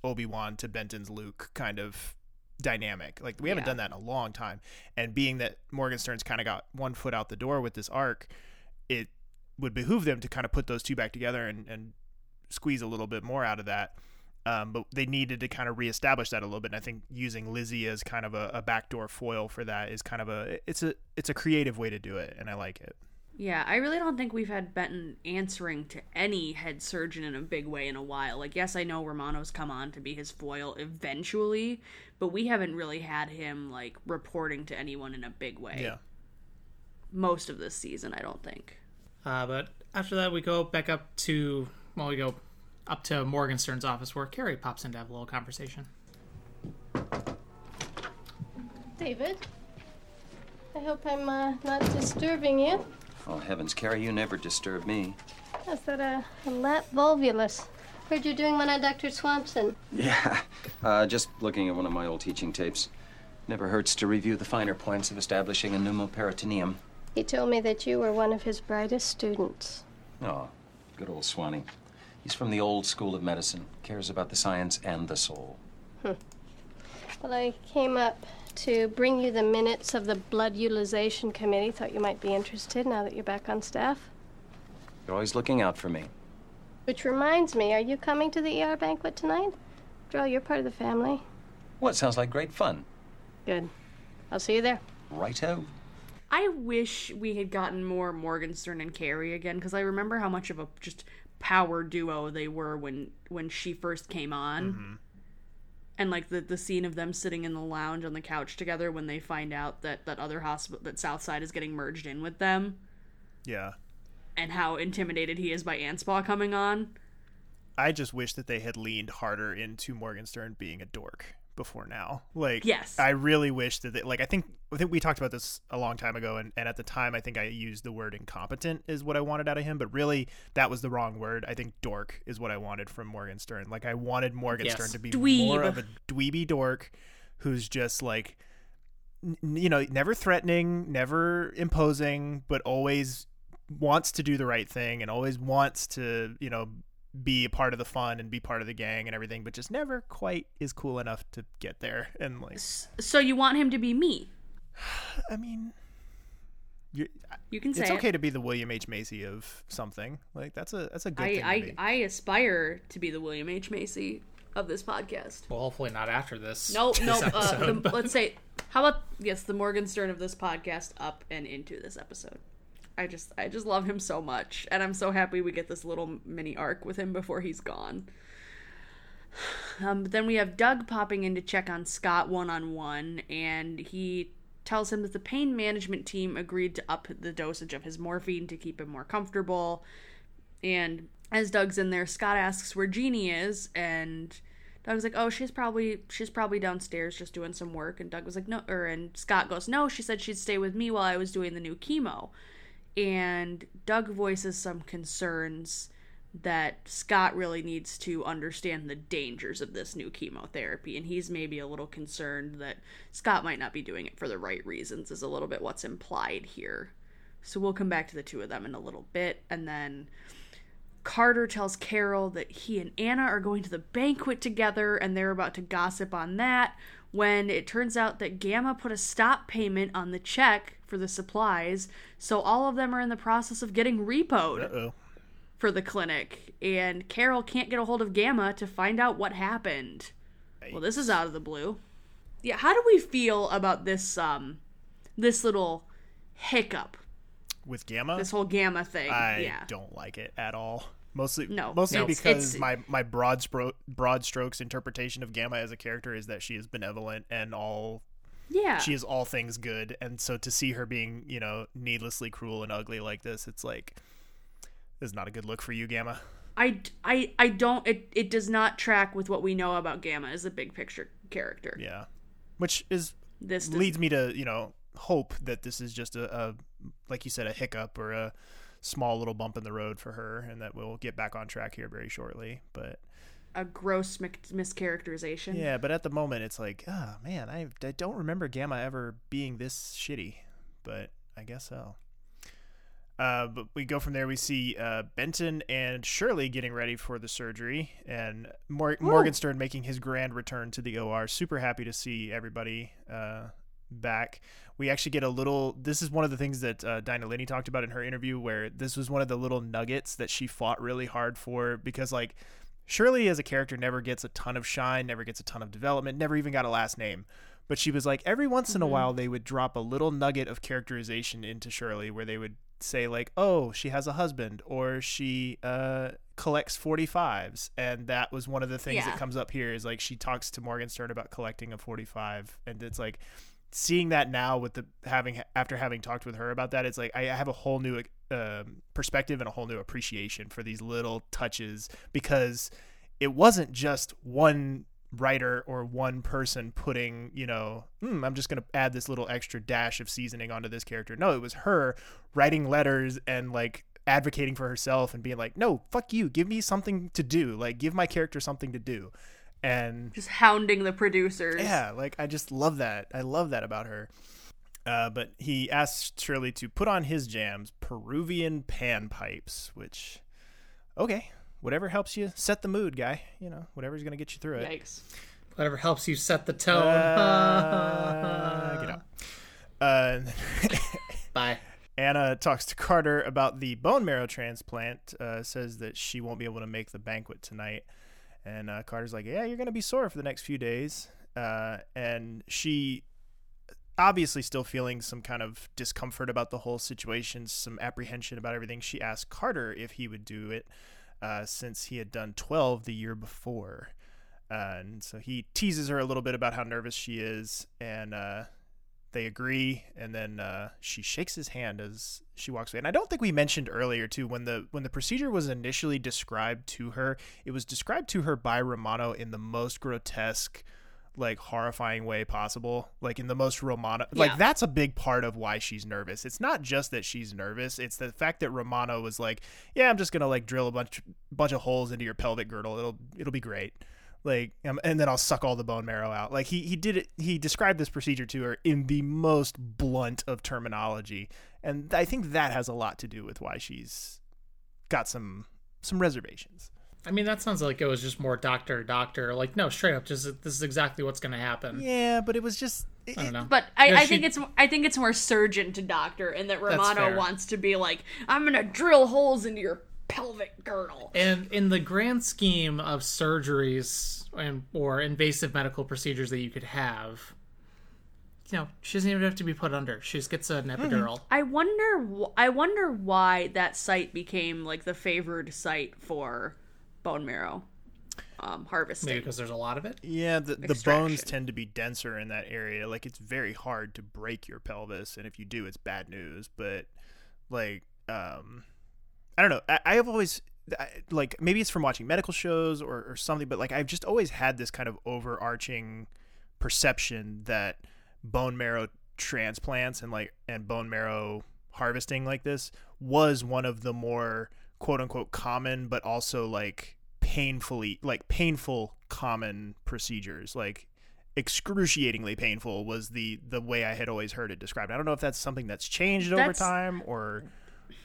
Speaker 3: Obi Wan to Benton's Luke kind of dynamic. Like we haven't
Speaker 2: Yeah.
Speaker 3: done that in a long time. And being that Morgenstern's kind of got one foot out the door with this arc, it would behoove them to kind of put those two back together and, and squeeze a little bit more out of that. Um, but they needed to kind of reestablish that a little bit. And I think using Lizzie as kind of a, a backdoor foil for that is kind of a it's a it's a creative way to do it, and I like it.
Speaker 2: Yeah, I really don't think we've had Benton answering to any head surgeon in a big way in a while. Like, yes, I know Romano's come on to be his foil eventually, but we haven't really had him, like, reporting to anyone in a big way.
Speaker 3: Yeah.
Speaker 2: Most of this season, I don't think.
Speaker 1: Uh, but after that, we go back up to well, we go up to Morgenstern's office where Kerry pops in to have a little conversation.
Speaker 4: David, I hope I'm uh, not disturbing you.
Speaker 7: Oh, heavens, Kerry, you never disturb me.
Speaker 4: Is that a, a lat volvulus? Heard you're doing one on Dr. Swanson.
Speaker 7: Yeah, uh, just looking at one of my old teaching tapes. Never hurts to review the finer points of establishing a pneumoperitoneum.
Speaker 4: He told me that you were one of his brightest students.
Speaker 7: Oh, good old Swanee. He's from the old school of medicine, cares about the science and the soul. Hmm.
Speaker 4: Well, I came up to bring you the minutes of the Blood Utilization Committee. Thought you might be interested now that you're back on staff.
Speaker 7: You're always looking out for me.
Speaker 4: Which reminds me, are you coming to the ER banquet tonight? After all, you're part of the family.
Speaker 7: Well, it sounds like great fun.
Speaker 4: Good. I'll see you there.
Speaker 7: Righto.
Speaker 2: I wish we had gotten more Morgenstern and Kerry again, because I remember how much of a just power duo they were when when she first came on. Mm-hmm. And like the the scene of them sitting in the lounge on the couch together when they find out that that other hospital that Southside is getting merged in with them.
Speaker 3: Yeah.
Speaker 2: and how intimidated he is by Anspaugh coming on.
Speaker 3: I just wish that they had leaned harder into Morgenstern being a dork before now. Like,
Speaker 2: Yes.
Speaker 3: I really wish that, they, like, I think I think we talked about this a long time ago, and, and at the time, I think I used the word incompetent is what I wanted out of him, but really, that was the wrong word. I think dork is what I wanted from Morgenstern. Like, I wanted Morgenstern
Speaker 1: Yes.
Speaker 3: to be
Speaker 2: Dweeb.
Speaker 3: more of a dweeby dork who's just like, you know, never threatening, never imposing, but always wants to do the right thing and always wants to, you know, be a part of the fun and be part of the gang and everything, but just never quite is cool enough to get there. And like,
Speaker 2: So you want him to be me?
Speaker 3: I mean, you
Speaker 2: You can say
Speaker 3: it's
Speaker 2: it.
Speaker 3: okay to be the William H Macy of something. Like that's a that's a good
Speaker 2: I,
Speaker 3: thing. to
Speaker 2: I
Speaker 3: be.
Speaker 2: I aspire to be the William H Macy of this podcast.
Speaker 1: Well, hopefully not after this.
Speaker 2: Nope,
Speaker 1: this *laughs*
Speaker 2: nope. Uh,
Speaker 1: episode,
Speaker 2: the,
Speaker 1: but-
Speaker 2: let's say, how about yes, the Morgenstern of this podcast up and into this episode. I just, I just love him so much, and I'm so happy we get this little mini arc with him before he's gone. Um, but then we have Doug popping in to check on Scott one on one, and he tells him that the pain management team agreed to up the dosage of his morphine to keep him more comfortable. And as Doug's in there, Scott asks where Jeannie is, and Doug's like, "Oh, she's probably she's probably downstairs just doing some work." And Doug was like, "No," or and Scott goes, "No, she said she'd stay with me while I was doing the new chemo." And Doug voices some concerns that Scott really needs to understand the dangers of this new chemotherapy, and he's maybe a little concerned that Scott might not be doing it for the right reasons. Is a little bit what's implied here. So we'll come back to the two of them in a little bit, and then Carter tells Carol that he and Anna are going to the banquet together and they're about to gossip on that when it turns out that Gamma put a stop payment on the check for the supplies, so all of them are in the process of getting repoed
Speaker 3: Uh-oh.
Speaker 2: for the clinic, and Carol can't get a hold of Gamma to find out what happened. Well, this is out of the blue. Yeah, how do we feel about this um this little hiccup,
Speaker 3: With Gamma,
Speaker 2: this whole Gamma thing?
Speaker 3: I
Speaker 2: yeah.
Speaker 3: don't like it at all. Mostly,
Speaker 2: No,
Speaker 3: mostly
Speaker 2: no,
Speaker 3: because
Speaker 2: it's-
Speaker 3: my my broad spro- broad strokes interpretation of Gamma as a character is that she is benevolent and all
Speaker 2: Yeah.
Speaker 3: she is all things good, and so to see her being you know needlessly cruel and ugly like this, it's like this is not a good look for you, Gamma.
Speaker 2: I, I, I don't it, it does not track with what we know about Gamma as a big picture character.
Speaker 3: Yeah, which is
Speaker 2: This does-
Speaker 3: leads me to you know hope that this is just a, a like you said a hiccup or a small little bump in the road for her, and that we'll get back on track here very shortly. But
Speaker 2: a gross mic- mischaracterization.
Speaker 3: Yeah, but at the moment, it's like, oh man, I, I don't remember Gamma ever being this shitty, but I guess so. Uh, but we go from there. We see uh, Benton and Shirley getting ready for the surgery, and Mor- Morgenstern making his grand return to the OR. Super happy to see everybody uh, back. We actually get a little. This is one of the things that uh, Dinah Lenney talked about in her interview, where this was one of the little nuggets that she fought really hard for because, like, Shirley as a character never gets a ton of shine, never gets a ton of development, never even got a last name. But she was like, every once in a while, they would drop a little nugget of characterization into Shirley where they would say, like, oh, she has a husband or she uh, collects 45s. And that was one of the things
Speaker 2: Yeah.
Speaker 3: that comes up here is like she talks to Morgenstern about collecting a 45. And it's like, seeing that now with the having after having talked with her about that it's like i have a whole new um, perspective and a whole new appreciation for these little touches because it wasn't just one writer or one person putting you know hmm, i'm just going to add this little extra dash of seasoning onto this character. No it was her writing letters and like advocating for herself and being like no fuck you. Give me something to do. Like give my character something to do and
Speaker 2: Just hounding the producers.
Speaker 3: yeah, like I just love that. I love that about her. Uh, but he asks Shirley to put on his jams, Peruvian panpipes, which, okay, whatever helps you set the mood, guy. You know, whatever's gonna get you through it.
Speaker 2: Yikes.
Speaker 1: Whatever helps you set the tone.
Speaker 3: Uh, *laughs* get out. Uh, *laughs*
Speaker 1: Bye.
Speaker 3: Anna talks to Carter about the bone marrow transplant. Uh, says that she won't be able to make the banquet tonight, and uh, Carter's like, "Yeah, you're gonna be sore for the next few days." Uh, and she obviously still feeling some kind of discomfort about the whole situation, some apprehension about everything. She asked Carter if he would do it, uh, since he had done 12 the year before. Uh, and so he teases her a little bit about how nervous she is, and uh, they agree. And then uh, she shakes his hand as she walks away. And I don't think we mentioned earlier too when the when the procedure was initially described to her, it was described to her by Romano in the most grotesque, like horrifying way possible. Like in the most Romano, like that's a big part of why she's nervous. It's not just that she's nervous; it's the fact that Romano was like, "Yeah, I'm just gonna like drill a bunch bunch of holes into your pelvic girdle. It'll it'll be great." Like um, and then I'll suck all the bone marrow out. Like he he did it he described this procedure to her in the most blunt of terminology. And I think that has a lot to do with why she's got some some reservations.
Speaker 1: I mean, that sounds like it was just more doctor, doctor. Like, no, straight up, just this is exactly what's going to happen.
Speaker 3: Yeah, but it was just
Speaker 1: I don't know.
Speaker 2: But I,
Speaker 1: Yeah,
Speaker 2: I
Speaker 1: she-
Speaker 2: think it's I think it's more surgeon to doctor, and that. Romano wants to be like, I'm gonna drill holes into your pelvic girdle.
Speaker 1: And in the grand scheme of surgeries and or invasive medical procedures that you could have, you know, she doesn't even have to be put under. She just gets an epidural.
Speaker 2: I wonder wh- I wonder why that site became like the favored site for bone marrow um, harvesting.
Speaker 1: Maybe because there's a lot of it.
Speaker 3: yeah, the, the bones tend to be denser in that area. Like it's very hard to break your pelvis, and if you do, it's bad news. But like, um, I don't know. I, I have always I, like maybe it's from watching medical shows or, or something, but like I've just always had this kind of overarching perception that bone marrow transplants and like and bone marrow harvesting like this was one of the more quote unquote common but also like painfully like painful common procedures like excruciatingly painful was the the way I had always heard it described. I don't know if that's something that's changed over time or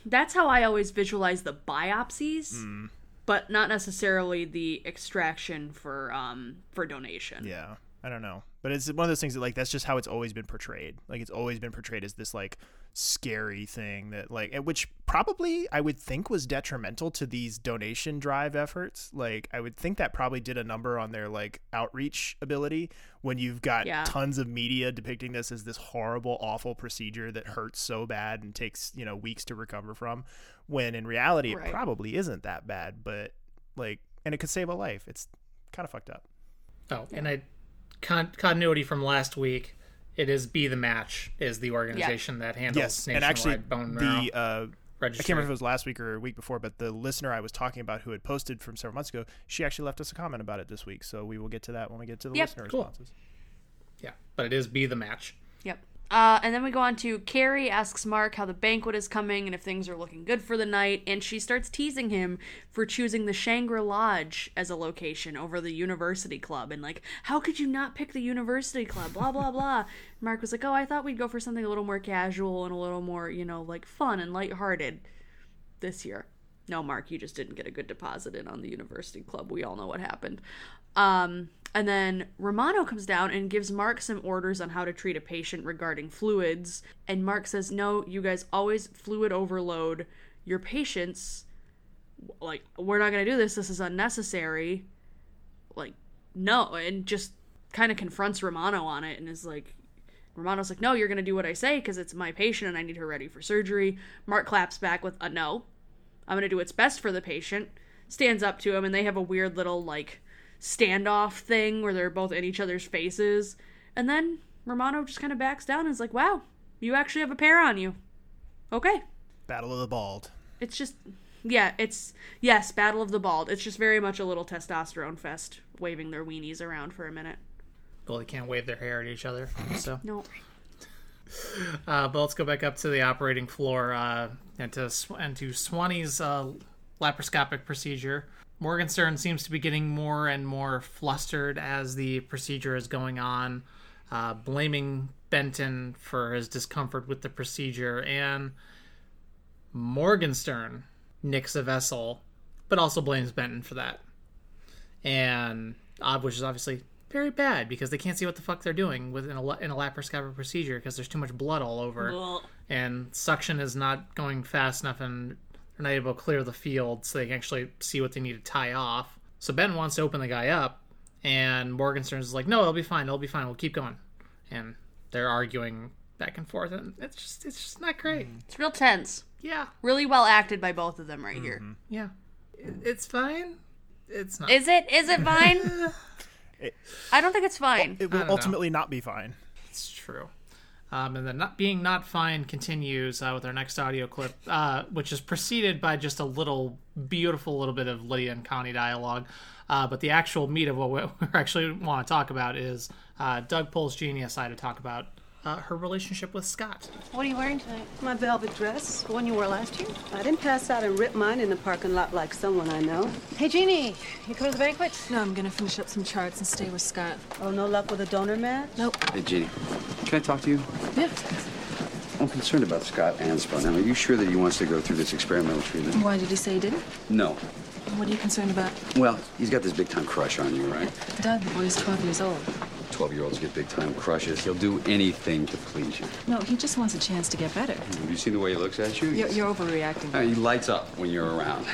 Speaker 2: That's how I always visualize the biopsies,
Speaker 3: Hmm.
Speaker 2: but not necessarily the extraction for um for donation.
Speaker 3: Yeah, I don't know, but it's one of those things that like that's just how it's always been portrayed. Like it's always been portrayed as this like scary thing that like which probably I would think was detrimental to these donation drive efforts. Like I would think that probably did a number on their like outreach ability when you've got
Speaker 2: Yeah.
Speaker 3: tons of media depicting this as this horrible awful procedure that hurts so bad and takes, you know, weeks to recover from when in reality it probably isn't that bad, but like and it could save a life. It's kind of fucked up.
Speaker 1: Oh, and I con- continuity from last week. It is Be the Match is the organization that handles
Speaker 3: yes,
Speaker 1: nationwide
Speaker 3: and actually
Speaker 1: bone marrow
Speaker 3: the uh, I can't remember if it was last week or a week before, but the listener I was talking about who had posted from several months ago, she actually left us a comment about it this week. So we will get to that when we get to the
Speaker 2: Yep.
Speaker 3: listener
Speaker 1: Cool.
Speaker 3: responses.
Speaker 1: yeah, but it is Be the Match.
Speaker 2: Yep. Uh, and then we go on to Kerry asks Mark how the banquet is coming and if things are looking good for the night, and she starts teasing him for choosing the Shangri Lodge as a location over the University Club, and like, how could you not pick the University Club? Blah blah blah. *laughs* Mark was like, oh, I thought we'd go for something a little more casual and a little more, you know, like fun and lighthearted this year. No, Mark, you just didn't get a good deposit in on the University Club. We all know what happened. Um, and then Romano comes down and gives Mark some orders on how to treat a patient regarding fluids. And Mark says, No, you guys always fluid overload your patients. Like, we're not going to do this. This is unnecessary. Like, no. And just kind of confronts Romano on it and is like, Romano's like, No, you're going to do what I say because it's my patient and I need her ready for surgery. Mark claps back with a no. I'm going to do what's best for the patient. Stands up to him and they have a weird little, like, standoff thing where they're both in each other's faces. And then Romano just kind of backs down and is like, wow, you actually have a pair on you. Okay.
Speaker 3: Battle of the Bald.
Speaker 2: It's just, yeah, it's, yes, Battle of the Bald. It's just very much a little testosterone fest, waving their weenies around for a minute.
Speaker 1: Well, they can't wave their hair at each other. So, *laughs*
Speaker 2: No.
Speaker 1: uh, but let's go back up to the operating floor uh, and to and to Swanee's uh, laparoscopic procedure. Morgenstern seems to be getting more and more flustered as the procedure is going on, uh, blaming Benton for his discomfort with the procedure, and Morgenstern nicks a vessel, but also blames Benton for that. And uh, which is obviously very bad because they can't see what the fuck they're doing within a, la- in a laparoscopic procedure because there's too much blood all over, and suction is not going fast enough, and they're not able to clear the field so they can actually see what they need to tie off. So Ben wants to open the guy up, and Morgenstern's is like, "No, it'll be fine. It'll be fine. We'll keep going." And they're arguing back and forth, and it's just it's just not great. Mm.
Speaker 2: It's real tense.
Speaker 1: Yeah,
Speaker 2: Really well acted by both of them right here.
Speaker 1: Mm-hmm. yeah, it's fine. It's not.
Speaker 2: Is it? Is it fine? *laughs* I don't think it's fine.
Speaker 3: It will
Speaker 1: don't know.
Speaker 3: ultimately not be fine.
Speaker 1: It's true. Um, and then not being not fine continues uh, with our next audio clip, uh, which is preceded by just a little beautiful little bit of Lydia and Connie dialogue. Uh, but the actual meat of what we *laughs* actually want to talk about is uh, Doug pulls Jeannie aside to talk about uh, her relationship with Scott.
Speaker 8: What are you wearing tonight?
Speaker 9: My velvet dress.
Speaker 8: The one you wore last year?
Speaker 9: I didn't pass out and rip mine in the parking lot like someone I know.
Speaker 8: Hey, Jeannie, you coming to the banquet?
Speaker 5: No, I'm gonna finish up some charts and stay with Scott.
Speaker 9: Oh, no luck with a donor match?
Speaker 5: Nope.
Speaker 10: Hey, Jeannie, can I talk to you?
Speaker 5: Yeah.
Speaker 10: I'm concerned about Scott Anspaugh. Now, are you sure that he wants to go through this experimental treatment?
Speaker 5: Why did he say he didn't?
Speaker 10: No.
Speaker 5: What are you concerned about?
Speaker 10: Well, he's got this big time crush on you, right?
Speaker 5: Doug, the boy's 12 years old.
Speaker 10: 12 year olds get big time crushes. He'll do anything to please you.
Speaker 5: No, he just wants a chance to get better.
Speaker 10: Have you seen the way he looks at you?
Speaker 5: You're, you're overreacting.
Speaker 10: Uh, he lights up when you're around.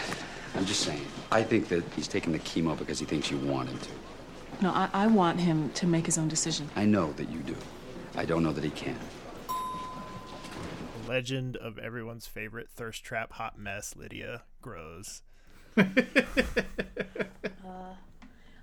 Speaker 10: I'm just saying. I think that he's taking the chemo because he thinks you want him to.
Speaker 5: No, I, I want him to make his own decision.
Speaker 10: I know that you do. I don't know that he can.
Speaker 3: Legend of everyone's favorite thirst trap hot mess, Lydia grows. *laughs* *laughs*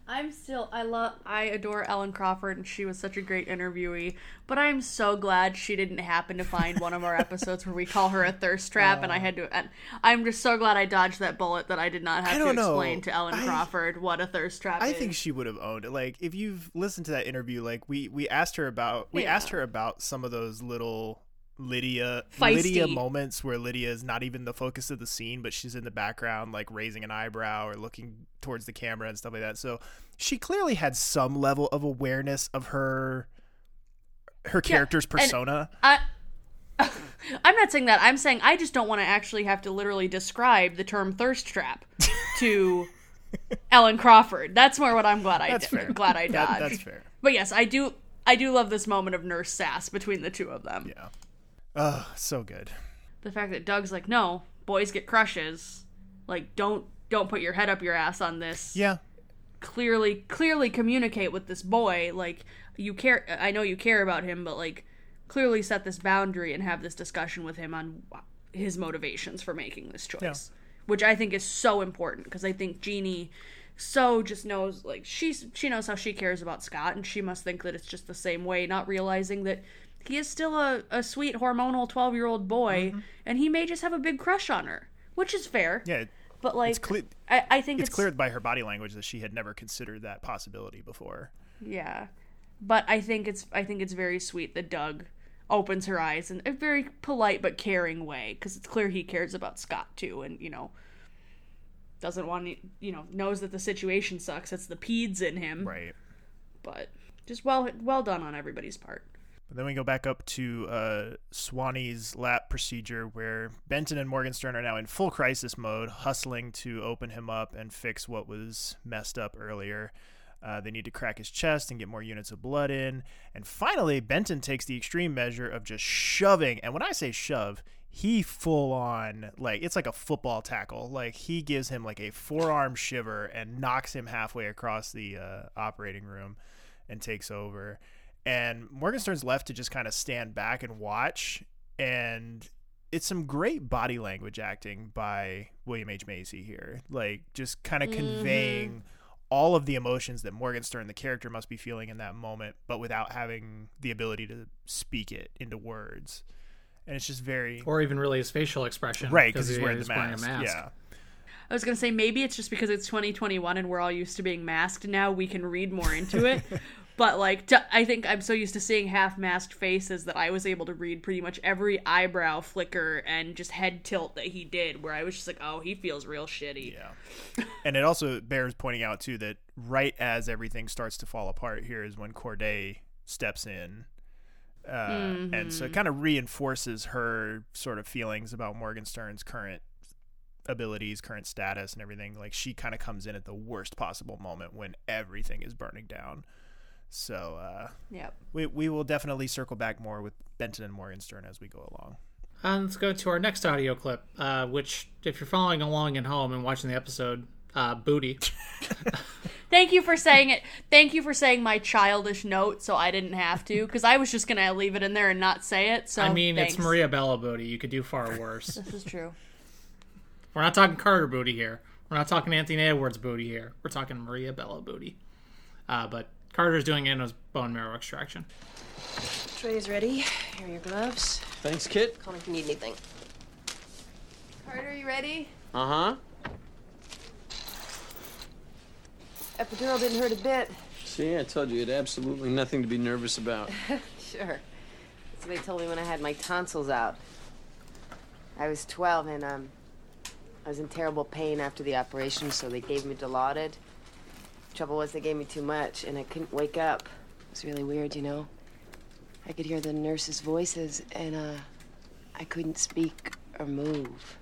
Speaker 2: I'm still I love I adore Ellen Crawford and she was such a great interviewee, but I'm so glad she didn't happen to find one of our episodes where we call her a thirst trap and I had to *laughs* and I'm just so glad I dodged that bullet that I did not have to
Speaker 3: don't know.
Speaker 2: explain to Ellen
Speaker 3: I-
Speaker 2: Crawford what a thirst trap
Speaker 3: I
Speaker 2: is.
Speaker 3: think she would have owned it. Like if you've listened to that interview, like we we asked her about we
Speaker 2: Yeah.
Speaker 3: asked her about some of those little Lydia
Speaker 2: Feisty.
Speaker 3: Lydia moments where Lydia is not even the focus of the scene, but she's in the background, like raising an eyebrow or looking towards the camera and stuff like that. So she clearly had some level of awareness of her her character's
Speaker 2: and-
Speaker 3: persona.
Speaker 2: I *laughs* I'm not saying that. I'm saying I just don't want to actually have to literally describe the term thirst trap *laughs* to Ellen Crawford. That's more what I'm glad I
Speaker 3: That's
Speaker 2: did.
Speaker 3: fair.
Speaker 2: Glad I
Speaker 3: That-
Speaker 2: dodged.
Speaker 3: that's fair.
Speaker 2: But yes, I do I do love this moment of nurse sass between the two of them.
Speaker 3: Yeah. Oh, so good.
Speaker 2: The fact that Doug's like, "No, boys get crushes. Like don't don't put your head up your ass on this."
Speaker 3: Yeah.
Speaker 2: Clearly clearly communicate with this boy like you care I know you care about him, but like clearly set this boundary and have this discussion with him on his motivations for making this choice. Which I think is so important because I think Jeannie so just knows like she's she knows how she cares about Scott and she must think that it's just the same way, not realizing that he is still a, a sweet hormonal twelve year old boy mm-hmm. and he may just have a big crush on her. Which is fair.
Speaker 3: Yeah.
Speaker 2: But like
Speaker 3: It's cle-
Speaker 2: I, I think
Speaker 3: It's
Speaker 2: it's,
Speaker 3: clear by her body language that she had never considered that possibility before.
Speaker 2: Yeah. But I think it's I think it's very sweet that Doug opens her eyes in a very polite but caring way because it's clear he cares about Scott too, and you know doesn't want to, you know knows that the situation sucks. It's the peds in him,
Speaker 3: right?
Speaker 2: But just well well done on everybody's part.
Speaker 3: But then we go back up to uh, Swanee's lap procedure, where Benton and Morgenstern are now in full crisis mode, hustling to open him up and fix what was messed up earlier. Uh, they need to crack his chest and get more units of blood in. And finally, Benton takes the extreme measure of just shoving. And when I say shove, he full on, like, it's like a football tackle. Like, he gives him like a forearm shiver and knocks him halfway across the uh, operating room and takes over and Morgenstern's left to just kind of stand back and watch. And it's some great body language acting by William H. Macy here, like just kind of mm-hmm. conveying all of the emotions that Morgenstern, the character, must be feeling in that moment, but without having the ability to speak it into words. And it's just very,
Speaker 1: or even really his facial expression,
Speaker 3: right? Because he's, wearing, the mask. wearing a mask. Yeah.
Speaker 2: I was gonna say maybe it's just because it's 2021 and we're all used to being masked now. We can read more into it. *laughs* But like, to, I think I'm so used to seeing half masked faces that I was able to read pretty much every eyebrow flicker and just head tilt that he did. Where I was just like, oh, he feels real shitty.
Speaker 3: Yeah. and it also bears pointing out too that right as everything starts to fall apart, here is when Corday steps in. Uh, mm-hmm. And so it mm-hmm. kind of reinforces her sort of feelings about Morgenstern's current abilities, current status, and everything. Like she kind of comes in at the worst possible moment when everything is burning down. So uh,
Speaker 2: yep.
Speaker 3: we we will definitely circle back more with Benton and Morgenstern as we go along.
Speaker 1: And let's go to our next audio clip, uh, which, if you're following along at home and watching the episode, uh, booty. *laughs*
Speaker 2: Thank you for saying it. Thank you for saying my childish note, so I didn't have to, because I was just gonna leave it in there and not say it. So
Speaker 1: I mean,
Speaker 2: thanks.
Speaker 1: it's Maria Bello booty. You could do far worse.
Speaker 2: this is true.
Speaker 1: We're not talking Carter booty here. We're not talking Anthony Edwards booty here. We're talking Maria Bello booty. Uh, but Carter's doing Anna's bone marrow extraction.
Speaker 8: Tray's ready. Here are your gloves.
Speaker 11: Thanks, Kit.
Speaker 8: Call me if you need anything.
Speaker 2: Carter, you ready?
Speaker 11: Uh huh.
Speaker 8: Epidural didn't hurt a bit.
Speaker 11: See, I told you, it had absolutely nothing to be nervous about. *laughs*
Speaker 8: sure. That's what they told me when I had my tonsils out. I was 12 and, um, I was in terrible pain after the operation, so they gave me Dilaudid. Trouble was they gave me too much, and I couldn't wake up. It was really weird, you know. I could hear the nurses' voices, and uh, I couldn't speak or move.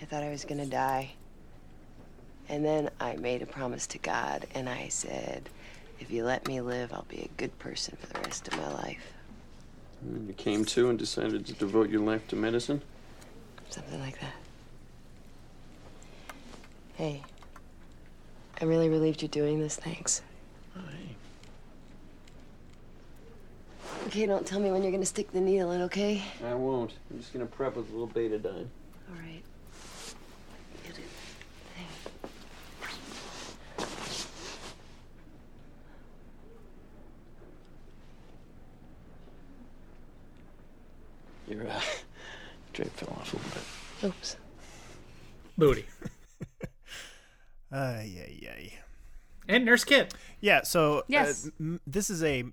Speaker 8: I thought I was gonna die. And then I made a promise to God, and I said, if you let me live, I'll be a good person for the rest of my life.
Speaker 11: And you came to and decided to devote your life to medicine?
Speaker 8: Something like that. Hey, I'm really relieved you're doing this. Thanks.
Speaker 11: Hi.
Speaker 8: Okay, don't tell me when you're gonna stick the needle in, okay?
Speaker 11: I won't. I'm just gonna prep with a little betadine.
Speaker 8: All right.
Speaker 11: Your uh, *laughs* drape fell off a little bit.
Speaker 8: Oops.
Speaker 1: Booty.
Speaker 3: Ay, ay, ay.
Speaker 1: And Nurse Kit.
Speaker 3: Yeah, so uh,
Speaker 2: yes.
Speaker 3: Uh, m- this is a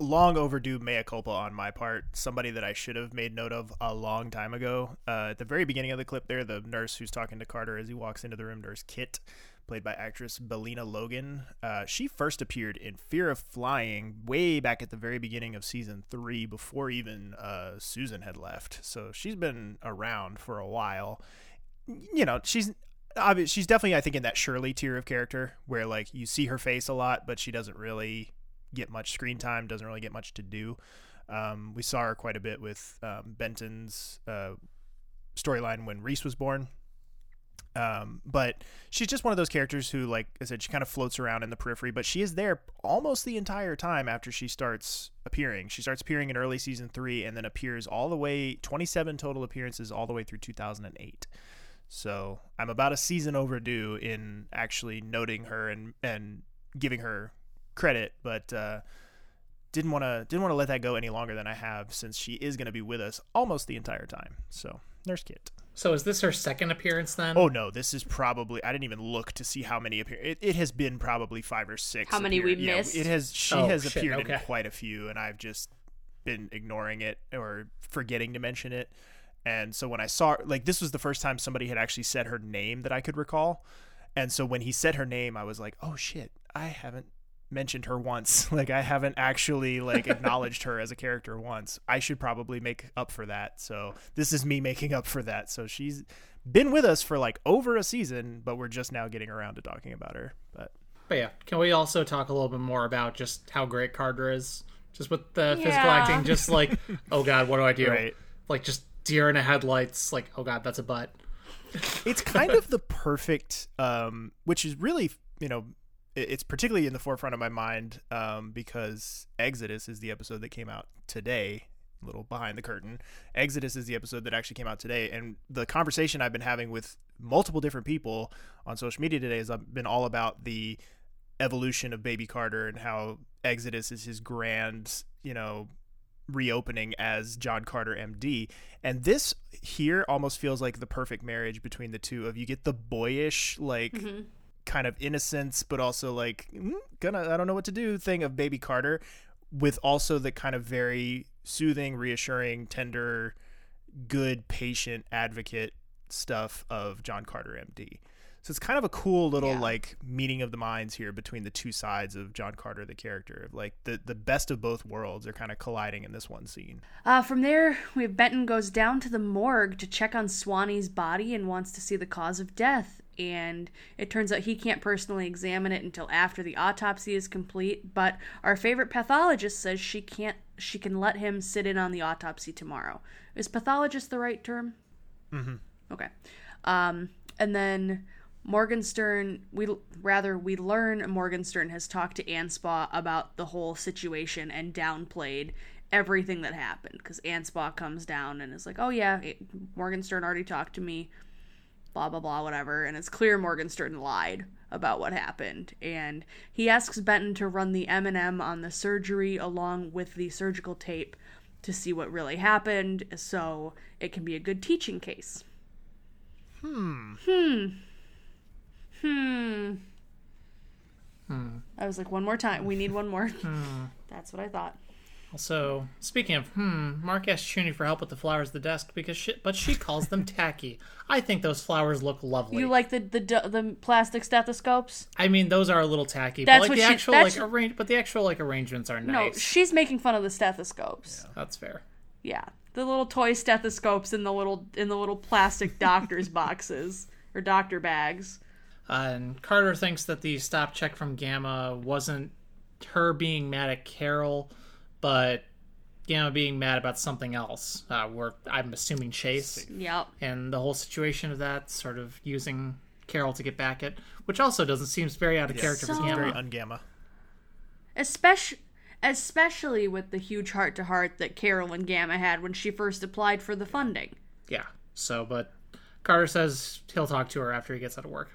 Speaker 3: long overdue mea culpa on my part. Somebody that I should have made note of a long time ago. Uh, at the very beginning of the clip, there, the nurse who's talking to Carter as he walks into the room, Nurse Kit, played by actress Bellina Logan. Uh, she first appeared in Fear of Flying way back at the very beginning of season three, before even uh, Susan had left. So she's been around for a while. You know, she's obviously she's definitely I think in that Shirley tier of character where like you see her face a lot, but she doesn't really get much screen time, doesn't really get much to do. Um, we saw her quite a bit with um, Benton's uh, storyline when Reese was born. Um, but she's just one of those characters who, like I said, she kind of floats around in the periphery, but she is there almost the entire time after she starts appearing. She starts appearing in early season three and then appears all the way 27 total appearances all the way through 2008. So I'm about a season overdue in actually noting her and and giving her credit, but uh, didn't want to didn't want to let that go any longer than I have since she is going to be with us almost the entire time. So Nurse Kit.
Speaker 1: So is this her second appearance then?
Speaker 3: Oh no, this is probably I didn't even look to see how many appear. It, it has been probably five or six.
Speaker 2: How many
Speaker 3: appeared.
Speaker 2: we
Speaker 3: yeah,
Speaker 2: missed?
Speaker 3: It has she
Speaker 1: oh,
Speaker 3: has
Speaker 1: shit,
Speaker 3: appeared
Speaker 1: okay.
Speaker 3: in quite a few, and I've just been ignoring it or forgetting to mention it. And so when I saw like this was the first time somebody had actually said her name that I could recall. And so when he said her name, I was like, "Oh shit, I haven't mentioned her once. *laughs* like I haven't actually like acknowledged her as a character once. I should probably make up for that. So this is me making up for that. So she's been with us for like over a season, but we're just now getting around to talking about her. But
Speaker 1: But yeah, can we also talk a little bit more about just how great Carter is? Just with the physical acting, just like, oh god, what do I do? *laughs*
Speaker 3: Right.
Speaker 1: Like just deer in the headlights, like, oh god, that's a butt.
Speaker 3: it's kind of the perfect um which is really you know it's particularly in the forefront of my mind um because exodus is the episode that came out today a little behind the curtain exodus is the episode that actually came out today and the conversation i've been having with multiple different people on social media today has been all about the evolution of baby carter and how exodus is his grand you know reopening as John Carter MD. And this here almost feels like the perfect marriage between the two of you get the boyish like
Speaker 2: Mm-hmm.
Speaker 3: kind of innocence but also like "Mm, gonna I don't know what to do thing of baby Carter with also the kind of very soothing, reassuring, tender, good patient advocate stuff of John Carter MD. So it's kind of a cool little
Speaker 2: Yeah.
Speaker 3: like meeting of the minds here between the two sides of John Carter the character. Like the the best of both worlds are kind of colliding in this one scene.
Speaker 2: Uh, from there, we have Benton goes down to the morgue to check on Swanee's body and wants to see the cause of death. And it turns out he can't personally examine it until after the autopsy is complete. But our favorite pathologist says she can't. She can let him sit in on the autopsy tomorrow. Is pathologist the right term?
Speaker 3: Mm-hmm.
Speaker 2: Okay. Um, and then Morgenstern, we rather we learn Morgenstern has talked to Anspaugh about the whole situation and downplayed everything that happened because Anspaugh comes down and is like, "Oh yeah, it- Morgenstern already talked to me." Blah blah blah, whatever, and it's clear Morgenstern lied about what happened, and he asks Benton to run the M and M on the surgery along with the surgical tape to see what really happened, so it can be a good teaching case.
Speaker 3: Hmm.
Speaker 2: Hmm. Hmm.
Speaker 1: Hmm.
Speaker 2: I was like, one more time. We need one more. *laughs*
Speaker 1: Hmm.
Speaker 2: That's what I thought.
Speaker 1: Also, speaking of hmm, Mark asked Chuny for help with the flowers at the desk because she, but she calls them *laughs* tacky. I think those flowers look lovely.
Speaker 2: You like the the the plastic stethoscopes?
Speaker 1: I mean, those are a little tacky,
Speaker 2: That's
Speaker 1: but like
Speaker 2: what
Speaker 1: the
Speaker 2: she-
Speaker 1: actual like arrange, but the actual like arrangements are nice.
Speaker 2: No, she's making fun of the stethoscopes.
Speaker 1: That's fair.
Speaker 2: Yeah, the little toy stethoscopes in the little in the little plastic doctor's *laughs* boxes or doctor bags.
Speaker 1: Uh, and Carter thinks that the stop check from Gamma wasn't her being mad at Carol, but Gamma being mad about something else. Uh, where I'm assuming Chase.
Speaker 2: Yep.
Speaker 1: And the whole situation of that, sort of using Carol to get back at, which also doesn't seem very out of character for
Speaker 2: So-
Speaker 1: Gamma.
Speaker 3: Very ungamma.
Speaker 2: Especially especially with the huge heart to heart that Carol and Gamma had when she first applied for the funding.
Speaker 1: Yeah. So, but Carter says he'll talk to her after he gets out of work.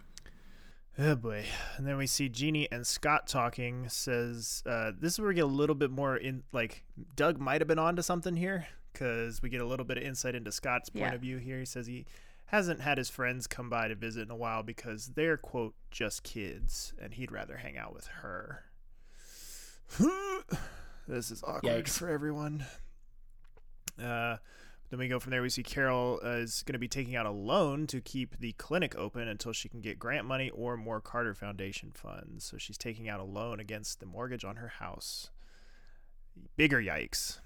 Speaker 3: Oh boy. And then we see Jeannie and Scott talking. Says uh, this is where we get a little bit more in. Like Doug might have been onto something here because we get a little bit of insight into Scott's point
Speaker 2: Yeah.
Speaker 3: of view here. He says he hasn't had his friends come by to visit in a while because they're quote just kids, and he'd rather hang out with her. *sighs* this is awkward
Speaker 1: Yikes.
Speaker 3: for everyone. Uh, then we go from there. We see Carol uh, is going to be taking out a loan to keep the clinic open until she can get grant money or more Carter Foundation funds. So she's taking out a loan against the mortgage on her house. Bigger yikes.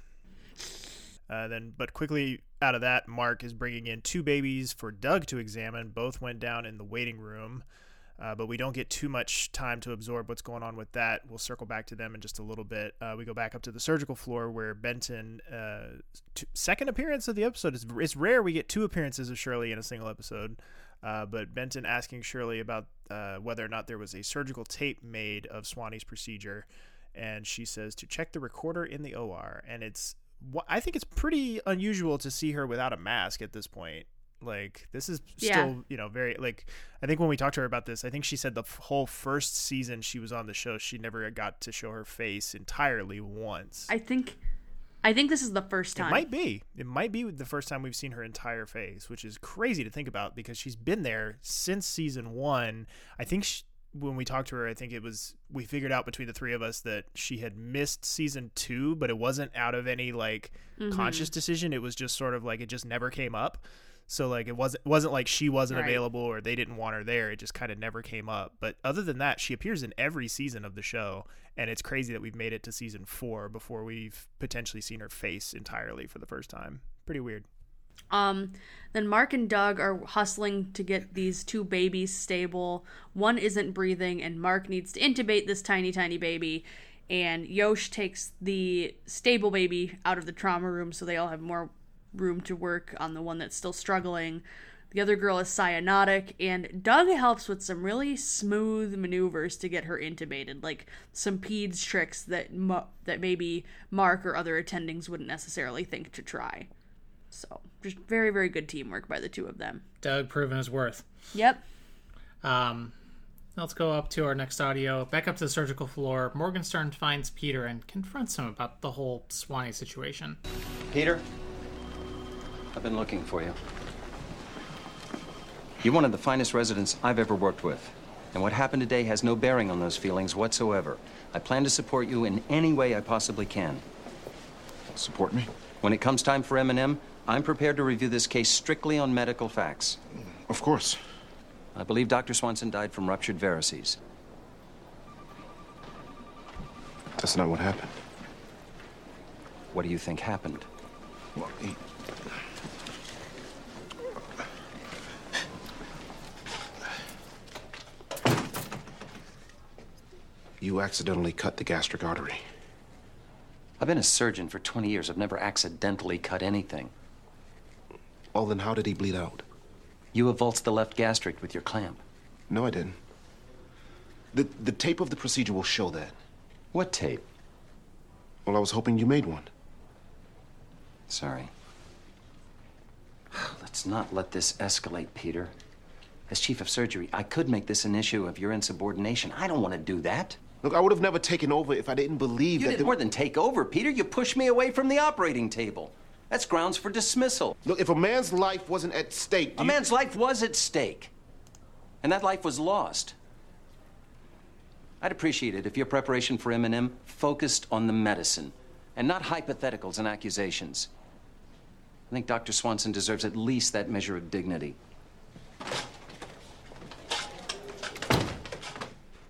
Speaker 3: Uh, then, but quickly out of that, Mark is bringing in two babies for Doug to examine. Both went down in the waiting room, uh, but we don't get too much time to absorb what's going on with that. We'll circle back to them in just a little bit. Uh, we go back up to the surgical floor where Benton, uh, t- second appearance of the episode. It's, it's rare we get two appearances of Shirley in a single episode, uh, but Benton asking Shirley about uh, whether or not there was a surgical tape made of Swanee's procedure, and she says to check the recorder in the OR, and it's I think it's pretty unusual to see her without a mask at this point. Like this is still,
Speaker 2: Yeah.
Speaker 3: you know, very like I think when we talked to her about this, I think she said the f- whole first season she was on the show, she never got to show her face entirely once.
Speaker 2: I think I think this is the first time.
Speaker 3: It might be. It might be the first time we've seen her entire face, which is crazy to think about because she's been there since season one. I think she, when we talked to her, I think it was we figured out between the three of us that she had missed season two, but it wasn't out of any like
Speaker 2: Mhm.
Speaker 3: conscious decision. It was just sort of like it just never came up. So like it wasn't wasn't like she wasn't
Speaker 2: Right.
Speaker 3: available or they didn't want her there. It just kind of never came up. But other than that, she appears in every season of the show, and it's crazy that we've made it to season four before we've potentially seen her face entirely for the first time. Pretty weird.
Speaker 2: Um, then Mark and Doug are hustling to get these two babies stable. One isn't breathing, and Mark needs to intubate this tiny, tiny baby. And Yosh takes the stable baby out of the trauma room so they all have more room to work on the one that's still struggling. The other girl is cyanotic, and Doug helps with some really smooth maneuvers to get her intubated, like some peds tricks that mo- that maybe Mark or other attendings wouldn't necessarily think to try. So, just very, very good teamwork by the two of them.
Speaker 1: Doug proving his worth.
Speaker 2: Yep.
Speaker 1: Um, let's go up to our next audio. Back up to the surgical floor. Morgenstern finds Peter and confronts him about the whole Swanee situation.
Speaker 7: Peter, I've been looking for you. You're one of the finest residents I've ever worked with. And what happened today has no bearing on those feelings whatsoever. I plan to support you in any way I possibly can.
Speaker 12: Support me?
Speaker 7: When it comes time for M&M, I'm prepared to review this case strictly on medical facts.
Speaker 12: Of course.
Speaker 7: I believe Dr. Swanson died from ruptured varices.
Speaker 12: That's not what happened.
Speaker 7: What do you think happened?
Speaker 12: Well, he... You accidentally cut the gastric artery.
Speaker 7: I've been a surgeon for 20 years. I've never accidentally cut anything.
Speaker 12: Well, then how did he bleed out?
Speaker 7: You avulsed the left gastric with your clamp.
Speaker 12: No, I didn't. The, the tape of the procedure will show that.
Speaker 7: What tape?
Speaker 12: Well, I was hoping you made one.
Speaker 7: Sorry. *sighs* Let's not let this escalate, Peter. As chief of surgery, I could make this an issue of your insubordination. I don't want to do that.
Speaker 12: Look, I would have never taken over if I didn't believe
Speaker 7: You
Speaker 12: that.
Speaker 7: did
Speaker 12: there-
Speaker 7: more than take over, Peter. You pushed me away from the operating table. That's grounds for dismissal.
Speaker 12: Look, if a man's life wasn't at stake,
Speaker 7: A man's life was at stake, and that life was lost. I'd appreciate it if your preparation for M&M focused on the medicine and not hypotheticals and accusations. I think Dr. Swanson deserves at least that measure of dignity.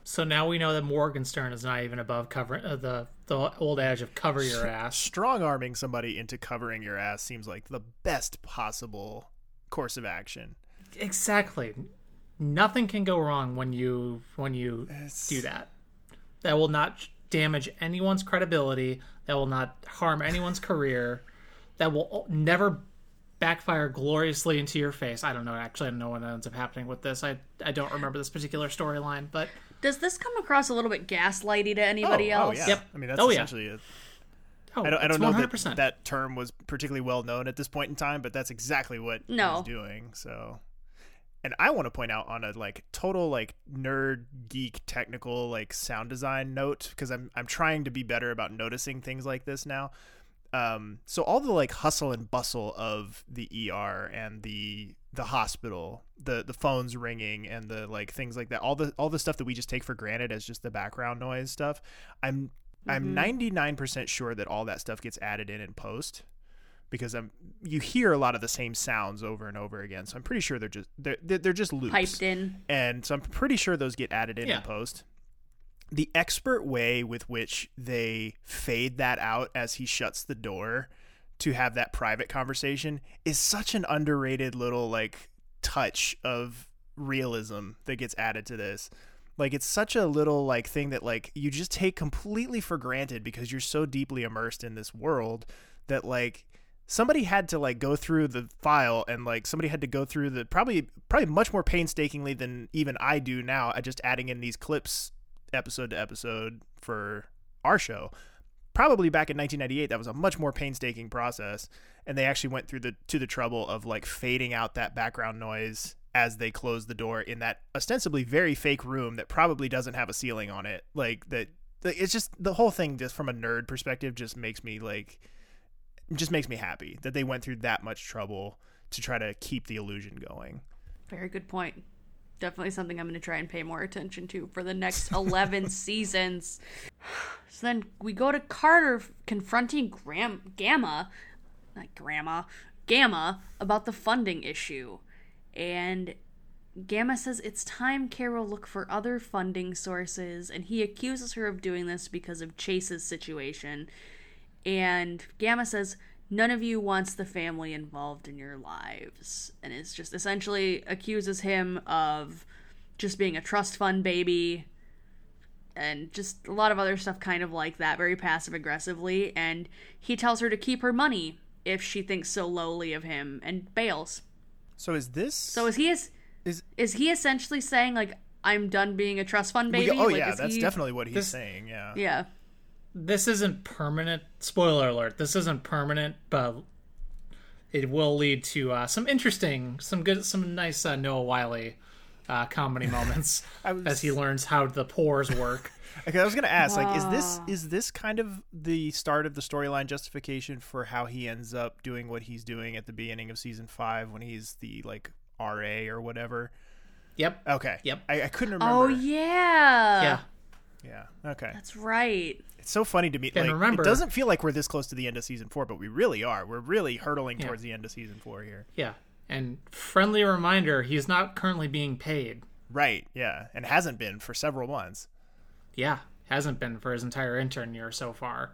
Speaker 1: So now we know that Morgenstern is not even above cover uh, the the old adage of cover your ass.
Speaker 3: Strong arming somebody into covering your ass seems like the best possible course of action.
Speaker 1: Exactly. Nothing can go wrong when you when you do that. That will not damage anyone's credibility. That will not harm anyone's career. That will never backfire gloriously into your face. I don't know. Actually, I don't know what ends up happening with this. I I don't remember this particular storyline, but
Speaker 2: Does this come across a little bit gaslighty to anybody
Speaker 3: oh,
Speaker 2: else?
Speaker 3: Oh, yeah.
Speaker 1: Yep.
Speaker 3: I mean, that's
Speaker 1: Oh, yeah.
Speaker 3: essentially it.
Speaker 1: oh,
Speaker 3: I don't, I don't know that that term was particularly well known at this point in time, but that's exactly what
Speaker 2: No.
Speaker 3: he's doing. So, and I want to point out on a like total like nerd geek technical like sound design note because I'm I'm trying to be better about noticing things like this now. Um, so all the like hustle and bustle of the ER and the the hospital, the the phones ringing and the like things like that, all the all the stuff that we just take for granted as just the background noise stuff. I'm I'm
Speaker 2: Mhm.
Speaker 3: 99% sure that all that stuff gets added in in post because I'm you hear a lot of the same sounds over and over again. So I'm pretty sure they're just they're they're they're just loops
Speaker 2: Piped in.
Speaker 3: and so I'm pretty sure those get added in
Speaker 1: Yeah.
Speaker 3: in post. The expert way with which they fade that out as he shuts the door to have that private conversation is such an underrated little like touch of realism that gets added to this. Like it's such a little like thing that like you just take completely for granted because you're so deeply immersed in this world that like somebody had to like go through the file and like somebody had to go through the probably probably much more painstakingly than even I do now at just adding in these clips episode to episode for our show. Probably back in 1998 that was a much more painstaking process and they actually went through the to the trouble of like fading out that background noise as they closed the door in that ostensibly very fake room that probably doesn't have a ceiling on it. Like that it's just the whole thing just from a nerd perspective just makes me like just makes me happy that they went through that much trouble to try to keep the illusion going.
Speaker 2: Very good point. Definitely something I'm going to try and pay more attention to for the next 11 *laughs* seasons. So then we go to Carter confronting Gram- Gamma, not Grandma, Gamma about the funding issue. And Gamma says it's time Carol look for other funding sources, and he accuses her of doing this because of Chase's situation. And Gamma says, None of you wants the family involved in your lives. And it's just essentially accuses him of just being a trust fund baby and just a lot of other stuff kind of like that, very passive aggressively. And he tells her to keep her money if she thinks so lowly of him and bails.
Speaker 3: So is this?
Speaker 2: So is he is
Speaker 3: is
Speaker 2: is he essentially saying like I'm done being a trust fund baby?
Speaker 3: yeah, oh
Speaker 2: Like,
Speaker 3: yeah, that's
Speaker 2: he-
Speaker 3: definitely what he's
Speaker 1: This-
Speaker 3: saying. Yeah.
Speaker 2: Yeah.
Speaker 1: This isn't permanent. Spoiler alert. This isn't permanent, but it will lead to uh, some interesting, some good, some nice uh, Noah Wyle uh, comedy *laughs* moments as he learns how the pores work. *laughs*
Speaker 3: Okay, I was gonna ask, like, is this is this kind of the start of the storyline justification for how he ends up doing what he's doing at the beginning of season five when he's the like RA or whatever?
Speaker 1: Yep.
Speaker 3: Okay.
Speaker 1: Yep.
Speaker 3: I, I couldn't remember.
Speaker 2: Oh yeah.
Speaker 1: Yeah.
Speaker 3: Yeah. Okay.
Speaker 2: That's right.
Speaker 3: It's so funny to me.
Speaker 1: And
Speaker 3: like,
Speaker 1: remember-
Speaker 3: it doesn't feel like we're this close to the end of season four, but we really are. We're really hurtling
Speaker 1: Yeah.
Speaker 3: towards the end of season four here.
Speaker 1: Yeah. And friendly reminder, he's not currently being paid.
Speaker 3: Right. Yeah, and hasn't been for several months.
Speaker 1: Yeah, hasn't been for his entire intern year so far.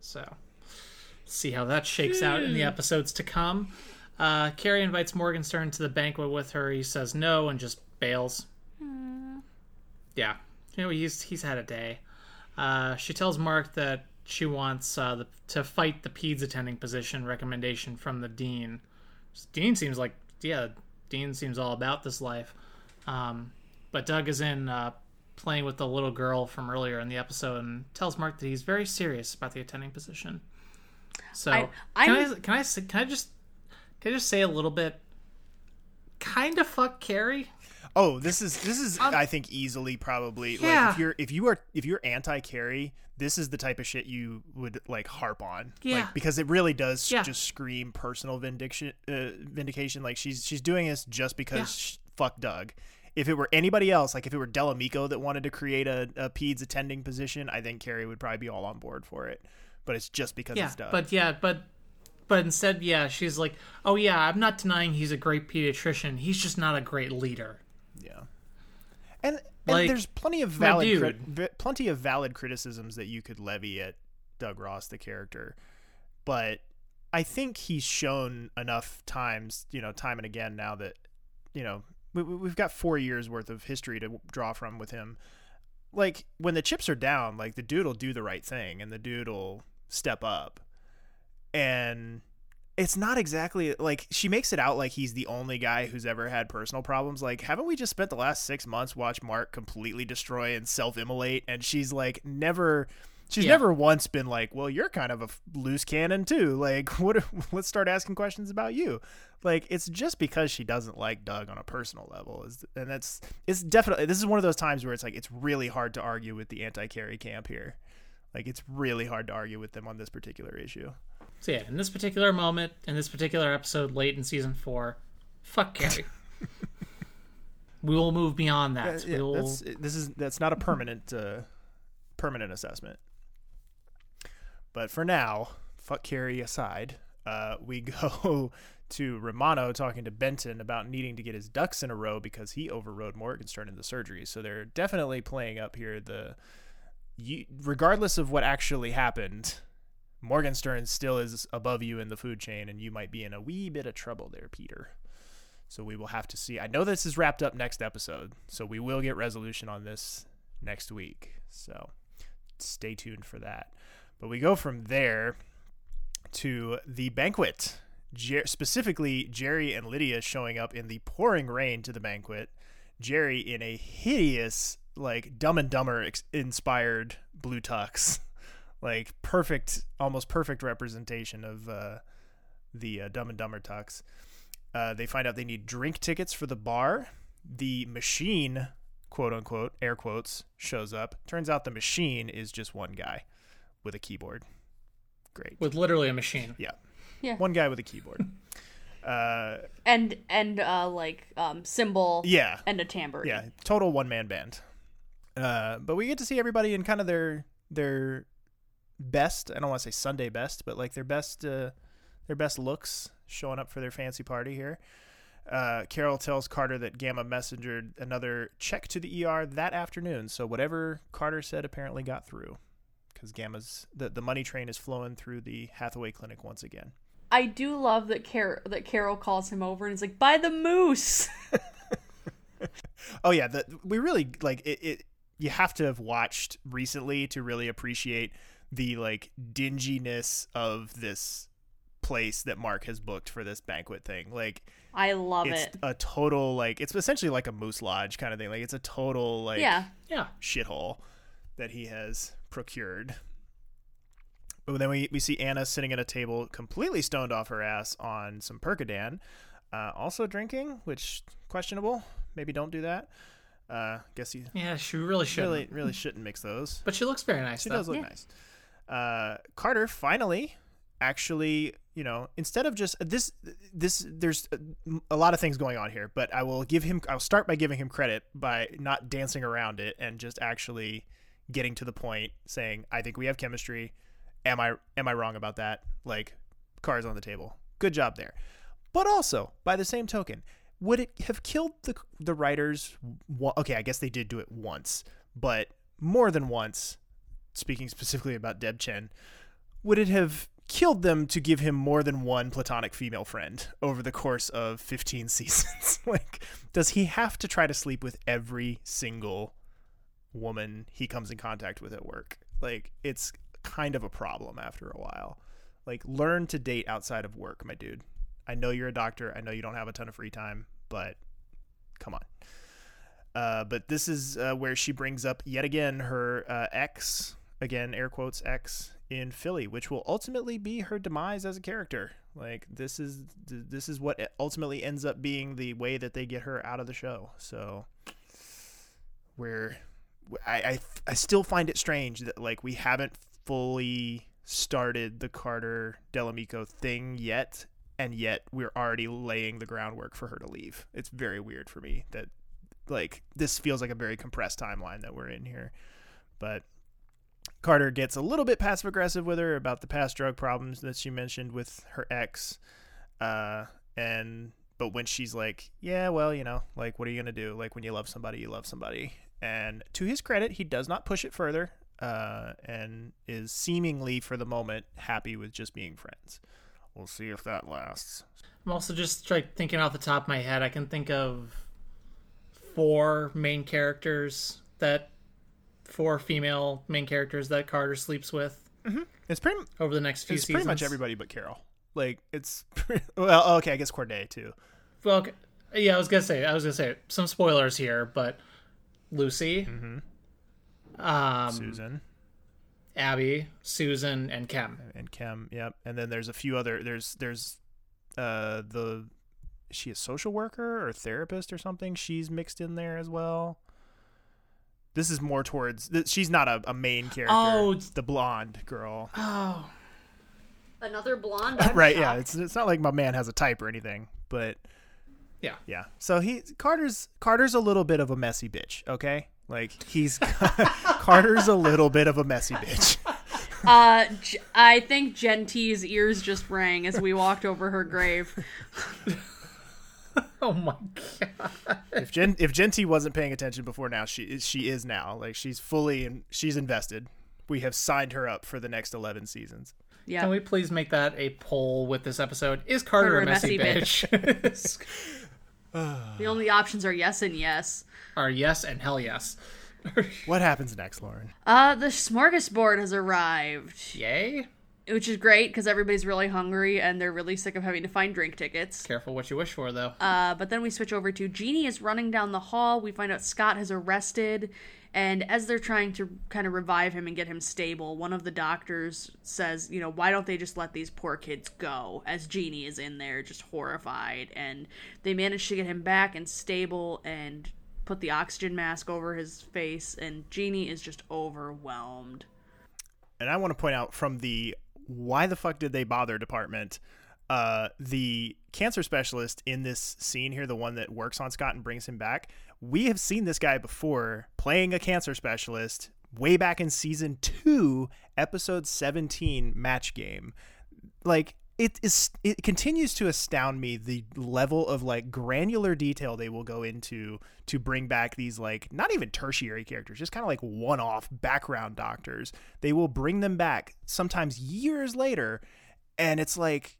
Speaker 1: So, see how that shakes out in the episodes to come. Uh, Kerry invites Morgenstern to the banquet with her. He says no and just bails. Yeah, you know he's he's had a day. Uh, she tells Mark that she wants uh, the, to fight the peds attending position recommendation from the dean. Dean seems like yeah, Dean seems all about this life. Um, but Doug is in uh, playing with the little girl from earlier in the episode and tells Mark that he's very serious about the attending position. So
Speaker 2: I-
Speaker 1: can I can I s- can I just can I just say a little bit? Kind of fuck Kerry.
Speaker 3: Oh, this is this is I think easily probably like if you're if you are if you're anti Kerry, this is the type of shit you would like harp on.
Speaker 1: Yeah.
Speaker 3: Like, because it really does
Speaker 1: Yeah.
Speaker 3: just scream personal vindication uh, vindication like she's she's doing this just because
Speaker 1: Yeah.
Speaker 3: sh- fuck Doug. If it were anybody else, like if it were Del Amico that wanted to create a, a PEDS attending position, I think Kerry would probably be all on board for it. But it's just because
Speaker 1: yeah,
Speaker 3: it's Doug.
Speaker 1: but yeah, but but instead, yeah, she's like, oh yeah, I'm not denying he's a great pediatrician. He's just not a great leader.
Speaker 3: Yeah. And, and
Speaker 1: Like,
Speaker 3: there's plenty of valid
Speaker 1: dude.
Speaker 3: crit- plenty of valid criticisms that you could levy at Doug Ross the character. But I think he's shown enough times, you know, time and again now that you know, we, we- we've got 4 years worth of history to draw from with him. Like when the chips are down, like the dude will do the right thing and the dude will step up. And it's not exactly like she makes it out like he's the only guy who's ever had personal problems. Like, haven't we just spent the last six months watch Mark completely destroy and self-immolate? And she's like never, she's
Speaker 1: Yeah.
Speaker 3: never once been like, "Well, you're kind of a loose cannon too." *laughs* Like, what? Let's start asking questions about you. Like, it's just because she doesn't like Doug on a personal level, is and that's it's definitely this is one of those times where it's like it's really hard to argue with the anti-Kerry camp here. Like, it's really hard to argue with them on this particular issue.
Speaker 1: So yeah, in this particular moment, in this particular episode, late in season four, fuck Kerry. *laughs* we will move beyond that.
Speaker 3: Yeah,
Speaker 1: we will.
Speaker 3: that's, this is that's not a permanent uh, permanent assessment. But for now, fuck Kerry aside, uh, we *laughs* go to Romano talking to Benton about needing to get his ducks in a row because he overrode Morgenstern in the surgery. So they're definitely playing up here the you, regardless of what actually happened. Morgenstern still is above you in the food chain, and you might be in a wee bit of trouble there, Peter. So we will have to see. I know this is wrapped up next episode, so we will get resolution on this next week. So stay tuned for that. But we go from there to the banquet. Jer- specifically, Jerry and Lydia showing up in the pouring rain to the banquet. Jerry in a hideous, like Dumb and Dumber ex- inspired blue tux, *laughs* like perfect, almost perfect representation of uh, the uh, Dumb and Dumber tux. Uh, they find out they need drink tickets for the bar. The machine, quote unquote, air quotes, shows up. Turns out the machine is just one guy with a keyboard. Great.
Speaker 1: with literally a machine.
Speaker 3: Yeah.
Speaker 2: Yeah.
Speaker 3: One guy with a keyboard. *laughs* Uh,
Speaker 2: and and uh like um cymbal
Speaker 3: Yeah.
Speaker 2: and a tambourine.
Speaker 3: yeah, total one man band. Uh, but we get to see everybody in kind of their their best. I don't want to say Sunday best, but like their best uh, their best looks showing up for their fancy party here. Uh, Carol tells Carter that Gamma messengered another check to the ER that afternoon. So whatever Carter said apparently got through, because Gamma's the the money train is flowing through the Hathaway clinic once again.
Speaker 2: I do love that Car- that Carol calls him over and is like, "By the moose." *laughs* *laughs*
Speaker 3: Oh yeah, the, we really like it, it. You have to have watched recently to really appreciate the like dinginess of this place that Mark has booked for this banquet thing. Like
Speaker 2: I love
Speaker 3: it's
Speaker 2: it.
Speaker 3: a total like it's essentially like a moose lodge kind of thing. Like it's a total like
Speaker 2: Yeah.
Speaker 1: Yeah.
Speaker 3: shithole that he has procured. But then we, we see Anna sitting at a table completely stoned off her ass on some Percodan, uh, also drinking, which questionable. Maybe don't do that. Uh, guess you
Speaker 1: Yeah, she really shouldn't.
Speaker 3: really really shouldn't mix those.
Speaker 1: But she looks very nice.
Speaker 3: She
Speaker 1: though.
Speaker 3: does look
Speaker 1: Yeah.
Speaker 3: nice. Uh, Carter finally, actually, you know, instead of just this, this, there's a, lot of things going on here, but I will give him, I'll start by giving him credit by not dancing around it and just actually getting to the point, saying, "I think we have chemistry." Am I am I wrong about that? Like, cards on the table. Good job there. But also, by the same token, would it have killed the the writers? Okay, I guess they did do it once, but more than once. Speaking specifically about Deb Chen, would it have killed them to give him more than one platonic female friend over the course of 15 *laughs* seasons? *laughs* like, does he have to try to sleep with every single woman he comes in contact with at work? Like, it's kind of a problem after a while. Like, learn to date outside of work, my dude. I know you're a doctor. I know you don't have a ton of free time, but come on. Uh, but this is uh, where she brings up yet again her uh, ex, again air quotes X in Philly, which will ultimately be her demise as a character. Like this is this is what ultimately ends up being the way that they get her out of the show. So where I I, I still find it strange that like we haven't fully started the Carter Del Amico thing yet, and yet we're already laying the groundwork for her to leave. It's very weird for me that like this feels like a very compressed timeline that we're in here. But Carter gets a little bit passive aggressive with her about the past drug problems that she mentioned with her ex. Uh, and but when she's like, "Yeah, well, you know, like what are you to do? Like when you love somebody, you love somebody." And to his credit, he does not push it further. Uh, and is seemingly for the moment happy with just being friends. We'll see if that lasts.
Speaker 1: I'm also just like thinking off the top of my head. I can think of four main characters that four female main characters that Carter sleeps with.
Speaker 3: Mm-hmm. It's pretty
Speaker 1: over the next few
Speaker 3: It's
Speaker 1: seasons.
Speaker 3: pretty much everybody but Carol. Like it's *laughs* well, okay, I guess Corday too.
Speaker 1: Well, okay. yeah, I was gonna say, I was gonna say some spoilers here, but Lucy, um,
Speaker 3: Susan,
Speaker 1: Abby, Susan, and Kem.
Speaker 3: and Kim. Yep. And then there's a few other. There's there's uh the is she a social worker or therapist or something? She's mixed in there as well. This is more towards. th- She's not a, a main character.
Speaker 1: Oh.
Speaker 3: the blonde girl.
Speaker 1: Oh,
Speaker 2: Another blonde. I'm *laughs*
Speaker 3: right. Yeah.
Speaker 2: shocked.
Speaker 3: It's it's not like my man has a type or anything, but
Speaker 1: yeah.
Speaker 3: yeah. So he Carter's Carter's a little bit of a messy bitch. Okay. Like he's *laughs* Carter's a little bit of a messy bitch. *laughs*
Speaker 2: Uh, J- I think Gentee's ears just rang as we walked over her grave. *laughs*
Speaker 1: Oh my god.
Speaker 3: if Gen if Genty wasn't paying attention before now, she is she is now. Like she's fully and she's invested. We have signed her up for the next eleven seasons.
Speaker 2: Yeah.
Speaker 1: Can we please make that a poll with this episode? Is Carter, a messy, bitch? *laughs*
Speaker 2: The only options are yes and yes.
Speaker 1: Are yes and hell yes.
Speaker 3: What happens next, Lauren?
Speaker 2: Uh, the smorgasbord has arrived.
Speaker 1: Yay.
Speaker 2: Which is great because everybody's really hungry and they're really sick of having to find drink tickets.
Speaker 1: Careful what you wish for, though.
Speaker 2: Uh, but then we switch over to Jeannie is running down the hall. We find out Scott has arrested, and as they're trying to kind of revive him and get him stable, one of the doctors says, "You know, why don't they just let these poor kids go?" As Jeannie is in there, just horrified, and they manage to get him back and stable and put the oxygen mask over his face, and Jeannie is just overwhelmed.
Speaker 3: And I want to point out from the why the fuck did they bother department. uh, the cancer specialist in this scene here, the one that works on Scott and brings him back, we have seen this guy before playing a cancer specialist way back in season two, episode 17 match game. Like, it is it continues to astound me the level of like granular detail they will go into to bring back these like not even tertiary characters just kind of like one-off background doctors. They will bring them back sometimes years later and it's like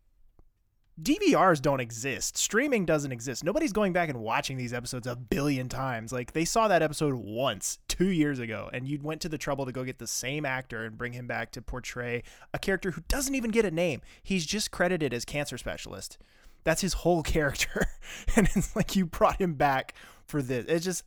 Speaker 3: DVRs don't exist. Streaming doesn't exist. Nobody's going back and watching these episodes a billion times. Like they saw that episode once 2 years ago and you went to the trouble to go get the same actor and bring him back to portray a character who doesn't even get a name. He's just credited as cancer specialist. That's his whole *laughs* character. and it's like you brought him back for this. It's just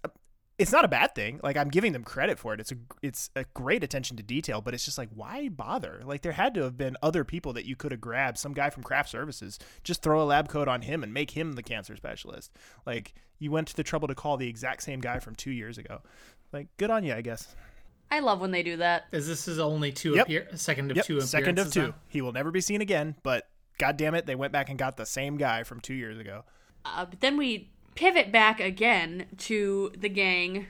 Speaker 3: it's not a bad thing. Like I'm giving them credit for it. It's a it's a great attention to detail, but it's just like why bother? Like there had to have been other people that you could have grabbed. Some guy from craft services, just throw a lab coat on him and make him the cancer specialist. Like you went to the trouble to call the exact same guy from 2 years ago. Like good on you, I guess.
Speaker 2: I love when they do that. that.
Speaker 1: Is this is only two
Speaker 3: Yep.
Speaker 1: appear second of
Speaker 3: Yep,
Speaker 1: two
Speaker 3: second of two.
Speaker 1: then?
Speaker 3: He will never be seen again, but god damn it, they went back and got the same guy from 2 years ago.
Speaker 2: Uh, but then we pivot back again to the gang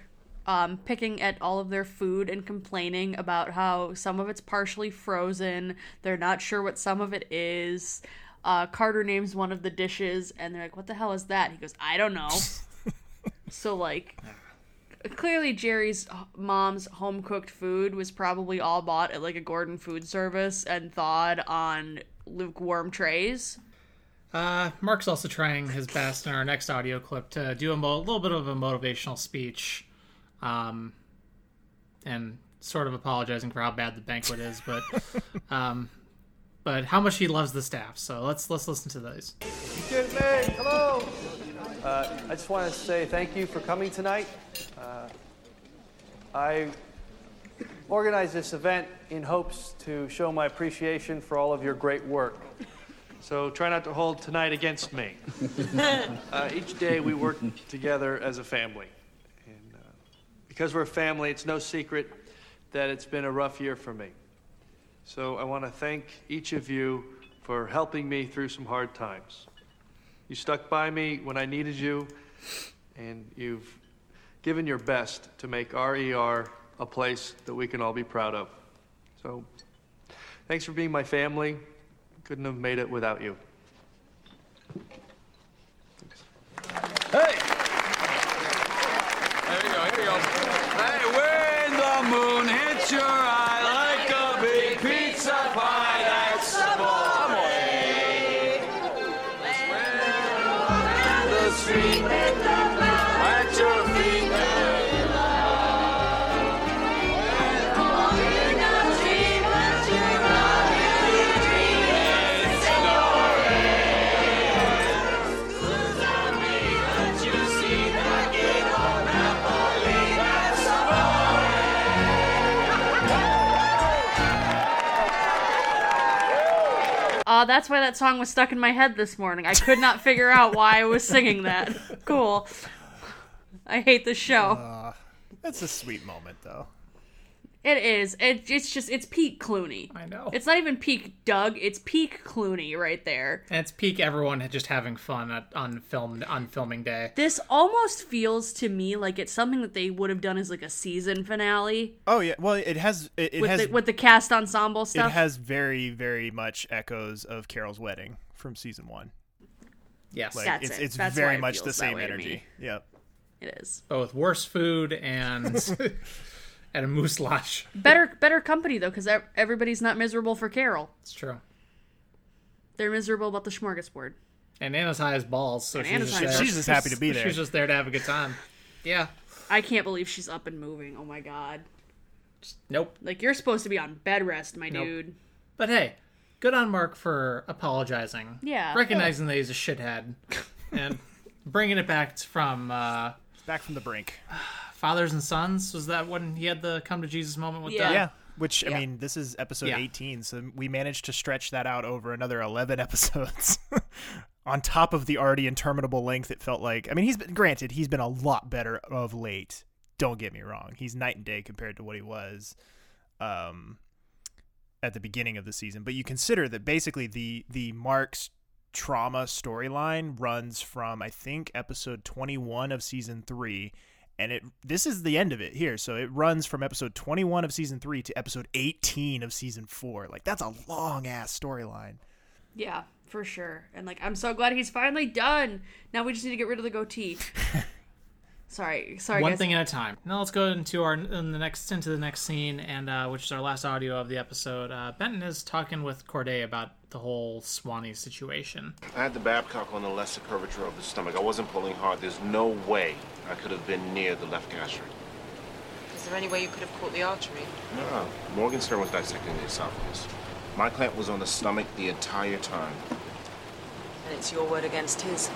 Speaker 2: um, picking at all of their food and complaining about how some of it's partially frozen. They're not sure what some of it is. Uh, Carter names one of the dishes, and they're like, "What the hell is that?" He goes, "I don't know." *laughs* so like, clearly Jerry's mom's home cooked food was probably all bought at like a Gordon food service and thawed on lukewarm trays.
Speaker 1: Uh, Mark's also trying his best in our next audio clip to do a mo- little bit of a motivational speech, um, and sort of apologizing for how bad the banquet is, but *laughs* um, but how much he loves the staff. So let's let's listen to those.
Speaker 13: Good man, hello. Uh, I just want to say thank you for coming tonight. Uh, I organized this event in hopes to show my appreciation for all of your great work. So try not to hold tonight against me. *laughs* uh, each day we work together as a family. And uh, because we're a family, it's no secret that it's been a rough year for me. So I want to thank each of you for helping me through some hard times. You stuck by me when I needed you, and you've given your best to make our ER a place that we can all be proud of. So, thanks for being my family. Couldn't have made it without you.
Speaker 10: That's
Speaker 2: why that song was stuck in my head this morning. I could not figure out why I was singing that. *laughs* Cool. I hate this show.
Speaker 3: Uh, that's a sweet moment though.
Speaker 2: It is. It, it's just, it's peak Clooney.
Speaker 1: I know.
Speaker 2: It's not even peak Doug, it's peak Clooney right there.
Speaker 1: And it's peak everyone just having fun at, on film on filming day.
Speaker 2: This almost feels to me like it's something that they would have done as like a season finale
Speaker 3: Oh yeah, well it has it, it
Speaker 2: with,
Speaker 3: has
Speaker 2: the, with the cast ensemble stuff.
Speaker 3: it has very very much echoes of Carol's wedding from season 1.
Speaker 1: Yes.
Speaker 3: Like
Speaker 2: That's
Speaker 3: it's
Speaker 2: it.
Speaker 3: it's
Speaker 2: That's
Speaker 3: very
Speaker 2: why it
Speaker 3: much the
Speaker 2: that
Speaker 3: same
Speaker 2: way to
Speaker 3: energy. Yep.
Speaker 2: It is.
Speaker 1: Both worse food and *laughs* *laughs* and a moose lodge. *laughs*
Speaker 2: Better better company though, because everybody's not miserable for Carol.
Speaker 1: It's true.
Speaker 2: They're miserable about the smorgasbord.
Speaker 1: And Anna's high as balls, so
Speaker 2: And
Speaker 1: she's
Speaker 2: Anna's
Speaker 1: just,
Speaker 2: high
Speaker 1: there.
Speaker 3: She's just happy to be there.
Speaker 1: She's just there to have a good time. Yeah.
Speaker 2: I can't believe she's up and moving. Oh my god.
Speaker 1: Nope.
Speaker 2: Like you're supposed to be on bed rest, my
Speaker 1: Nope.
Speaker 2: dude.
Speaker 1: But hey, good on Mark for apologizing.
Speaker 2: Yeah.
Speaker 1: Recognizing that he's a shithead *laughs* and bringing it back from uh,
Speaker 3: back from the brink. *sighs*
Speaker 1: Fathers and Sons. Was that when he had the come to Jesus moment with
Speaker 3: yeah.
Speaker 1: Doug?
Speaker 3: Yeah. Which
Speaker 1: Yeah.
Speaker 3: I mean, this is episode
Speaker 1: Yeah.
Speaker 3: 18, so we managed to stretch that out over another 11 *laughs* episodes. *laughs* On top of the already interminable length, it felt like. I mean, he's been granted he's been a lot better of late. Don't get me wrong; he's night and day compared to what he was, um, at the beginning of the season. But you consider that basically the the Mark's trauma storyline runs from I think episode 21 of season 3 and it this is the end of it here. So it runs from episode 21 of season 3 to episode 18 of season 4. Like that's a long ass storyline.
Speaker 2: Yeah, for sure. And like, I'm so glad he's finally done. Now we just need to get rid of the goatee. *laughs* sorry, sorry.
Speaker 1: One
Speaker 2: guys.
Speaker 1: thing at a time. Now let's go into our in the next into the next scene, and uh, which is our last audio of the episode. Uh, Benton is talking with Corday about the whole Swanee situation.
Speaker 14: I had the Babcock on the lesser curvature of the stomach. I wasn't pulling hard. There's no way I could have been near the left gastric.
Speaker 8: Is there any way you could have caught the artery?
Speaker 14: No, Morgenstern was dissecting the esophagus. My clamp was on the stomach the entire time.
Speaker 8: And it's your word against his.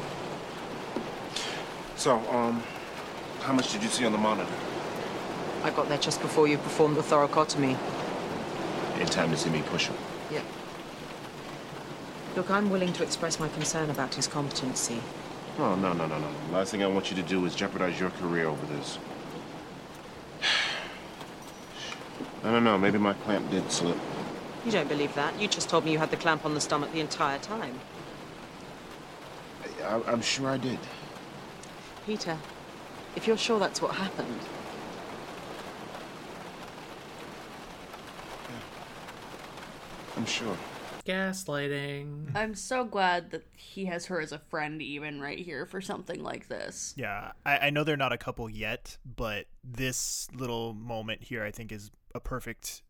Speaker 14: So, um, how much did you see on the monitor?
Speaker 8: I got there just before you performed the thoracotomy.
Speaker 14: In time to see me push him.
Speaker 8: Yeah. Look, I'm willing to express my concern about his competency.
Speaker 14: Oh, no, no, no, no. Last thing I want you to do is jeopardize your career over this. I don't know. Maybe my clamp did slip.
Speaker 8: You don't believe that. You just told me you had the clamp on the stomach the entire time.
Speaker 14: I, I'm sure I did.
Speaker 8: Peter, if you're sure that's what happened,
Speaker 14: I'm sure.
Speaker 1: Gaslighting.
Speaker 2: I'm so glad that he has her as a friend, even right here, for something like this.
Speaker 3: Yeah, I, I know they're not a couple yet, but this little moment here, I think, is a perfect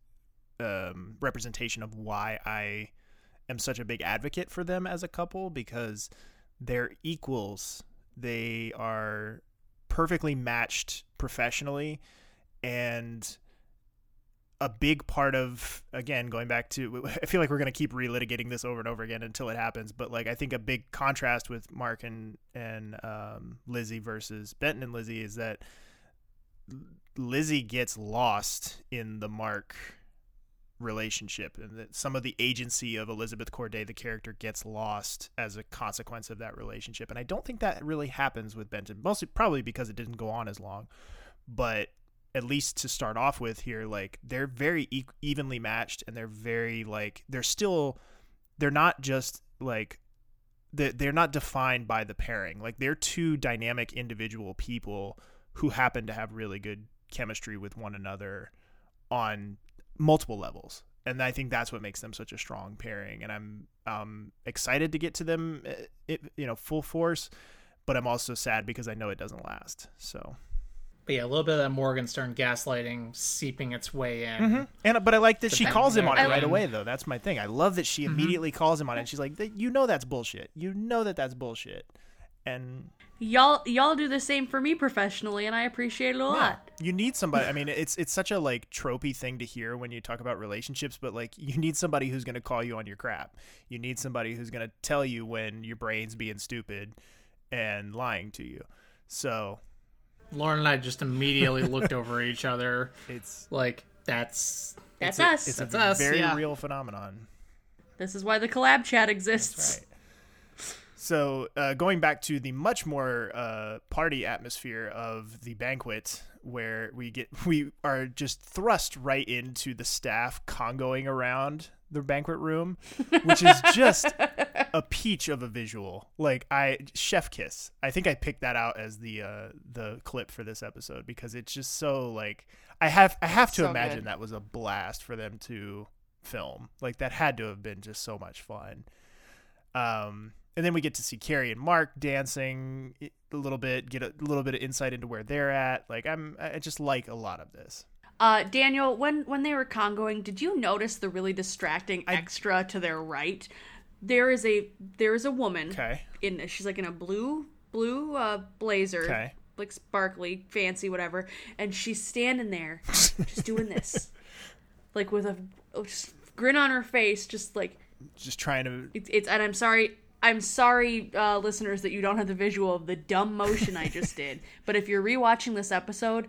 Speaker 3: um, representation of why I am such a big advocate for them as a couple because they're equals. They are perfectly matched professionally, and a big part of again going back to *laughs* I feel like we're going to keep relitigating this over and over again until it happens but like I think a big contrast with Mark and and um, Lizzie versus Benton and Lizzie is that Lizzie gets lost in the Mark relationship and that some of the agency of Elizabeth Corday the character gets lost as a consequence of that relationship. And I don't think that really happens with Benton mostly probably because it didn't go on as long. But at least to start off with here like they're very e- evenly matched and they're very like they're still they're not just like they're, they're not defined by the pairing. Like they're two dynamic individual people who happen to have really good chemistry with one another on multiple levels and i think that's what makes them such a strong pairing and i'm um excited to get to them uh, it, you know full force but i'm also sad because i know it doesn't last so
Speaker 1: But yeah, a little bit of that Morgenstern gaslighting seeping its way in.
Speaker 3: Mhm. And but I like that she calls him on it right away, though. That's my thing. I love that she
Speaker 1: Mhm.
Speaker 3: immediately calls him on it. And she's like, "You know that's bullshit. You know that that's bullshit." And
Speaker 2: Y'all, y'all do the same for me professionally, and I appreciate it a lot.
Speaker 3: you need somebody. I mean, it's it's such a like tropey thing to hear when you talk about relationships, but like you need somebody who's going to call you on your crap. You need somebody who's going to tell you when your brain's being stupid and lying to you. So
Speaker 1: Lauren and I just immediately looked over each other. *laughs*
Speaker 3: It's
Speaker 1: like that's
Speaker 2: That's
Speaker 3: it's a-
Speaker 2: us.
Speaker 3: it's
Speaker 1: That's
Speaker 3: a
Speaker 1: us,
Speaker 3: very
Speaker 1: yeah.
Speaker 3: real phenomenon.
Speaker 2: This is why the collab chat exists.
Speaker 3: So, uh, going back to the much more uh, party atmosphere of the banquet, where we get *laughs* we are just thrust right into the staff congoing around the banquet room, which is just *laughs* a peach of a visual. Like I chef kiss. I think I picked that out as the uh, the clip for this episode because it's just so like I have I have to
Speaker 8: So
Speaker 3: imagine
Speaker 8: good.
Speaker 3: that was a blast for them to film. Like that had to have been just so much fun. Um, and then we get to see Kerry and Mark dancing a little bit, get a little bit of insight into where they're at. Like I'm, I just like a lot of this.
Speaker 2: Uh, Daniel, when when they were congoing, did you notice the really distracting extra to their right? There is a there is a woman.
Speaker 3: Okay.
Speaker 2: In she's like in a blue blue uh, blazer.
Speaker 3: Okay.
Speaker 2: Like sparkly, fancy, whatever, and she's standing there, *laughs* just doing this, like with a oh, just grin on her face, just like
Speaker 3: Just trying to.
Speaker 2: it's, it's and I'm sorry. I'm sorry, uh, listeners, that you don't have the visual of the dumb motion I just did. *laughs* But if you're rewatching this episode,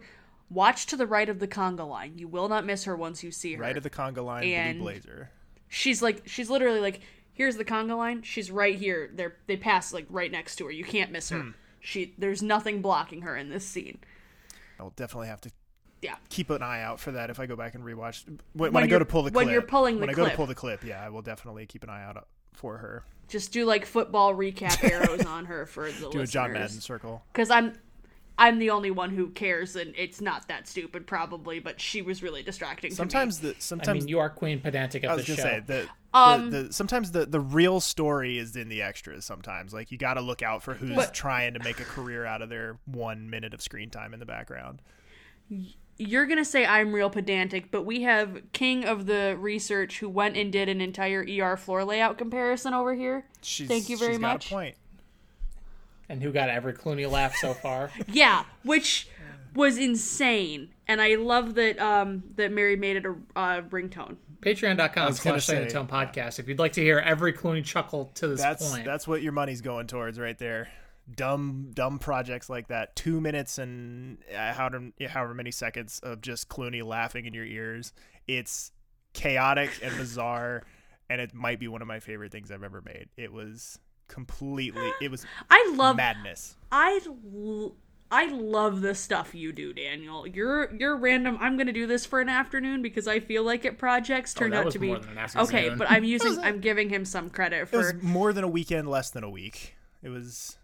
Speaker 2: watch to the right of the conga line. You will not miss her once you see her.
Speaker 3: Right of the conga line,
Speaker 2: And
Speaker 3: blue blazer.
Speaker 2: She's like, she's literally like, here's the conga line. She's right here. They're they pass like right next to her. You can't miss her.
Speaker 3: Hmm.
Speaker 2: She there's nothing blocking her in this scene.
Speaker 3: I'll definitely have to.
Speaker 2: Yeah.
Speaker 3: Keep an eye out for that if I go back and rewatch. When,
Speaker 2: When
Speaker 3: when I go to pull the
Speaker 2: when
Speaker 3: clip.
Speaker 2: you're pulling the
Speaker 3: when I go to
Speaker 2: clip.
Speaker 3: pull the clip, yeah, I will definitely keep an eye out for her.
Speaker 2: Just do like football recap *laughs* arrows on her for the
Speaker 3: Do a John. Madden circle.
Speaker 2: Because I'm, I'm the only one who cares, and it's not that stupid probably. But she was really distracting.
Speaker 3: Sometimes
Speaker 2: to me.
Speaker 3: the sometimes
Speaker 1: I mean, you are Queen Pedantic
Speaker 3: I
Speaker 1: of
Speaker 3: was
Speaker 1: the
Speaker 3: gonna
Speaker 1: show.
Speaker 3: say the,
Speaker 2: Um,
Speaker 3: the, the sometimes the the real story is in the extras. Sometimes like you got to look out for who's
Speaker 2: But-
Speaker 3: trying to make a career out of their one minute of screen time in the background.
Speaker 2: You're gonna say I'm real pedantic, but we have King of the Research who went and did an entire ER floor layout comparison over here.
Speaker 3: She's,
Speaker 2: Thank you very
Speaker 3: she's got
Speaker 2: much.
Speaker 3: a point.
Speaker 1: and who got every Clooney laugh so far? *laughs*
Speaker 2: Yeah, which was insane, and I love that um that Mary made it a uh, ringtone.
Speaker 1: Patreon.com slash Say the
Speaker 3: say-
Speaker 1: Tone podcast. If you'd like to hear every Clooney chuckle to this
Speaker 3: That's
Speaker 1: point.
Speaker 3: that's what your money's going towards right there. Dumb dumb projects like that. Two minutes and uh, however however many seconds of just Clooney laughing in your ears. It's chaotic and bizarre, and it might be one of my favorite things I've ever made. It was completely. It was. *gasps*
Speaker 2: I love
Speaker 3: madness.
Speaker 2: I l- I love the stuff you do, Daniel. You're you're random. I'm gonna do this for an afternoon because I feel like it projects
Speaker 3: Oh,
Speaker 2: turned
Speaker 3: that
Speaker 2: out to be
Speaker 3: more than an
Speaker 2: okay. But I'm *laughs* using I'm giving him some credit
Speaker 3: It was
Speaker 2: for.
Speaker 3: more than a weekend, less than a week. It was.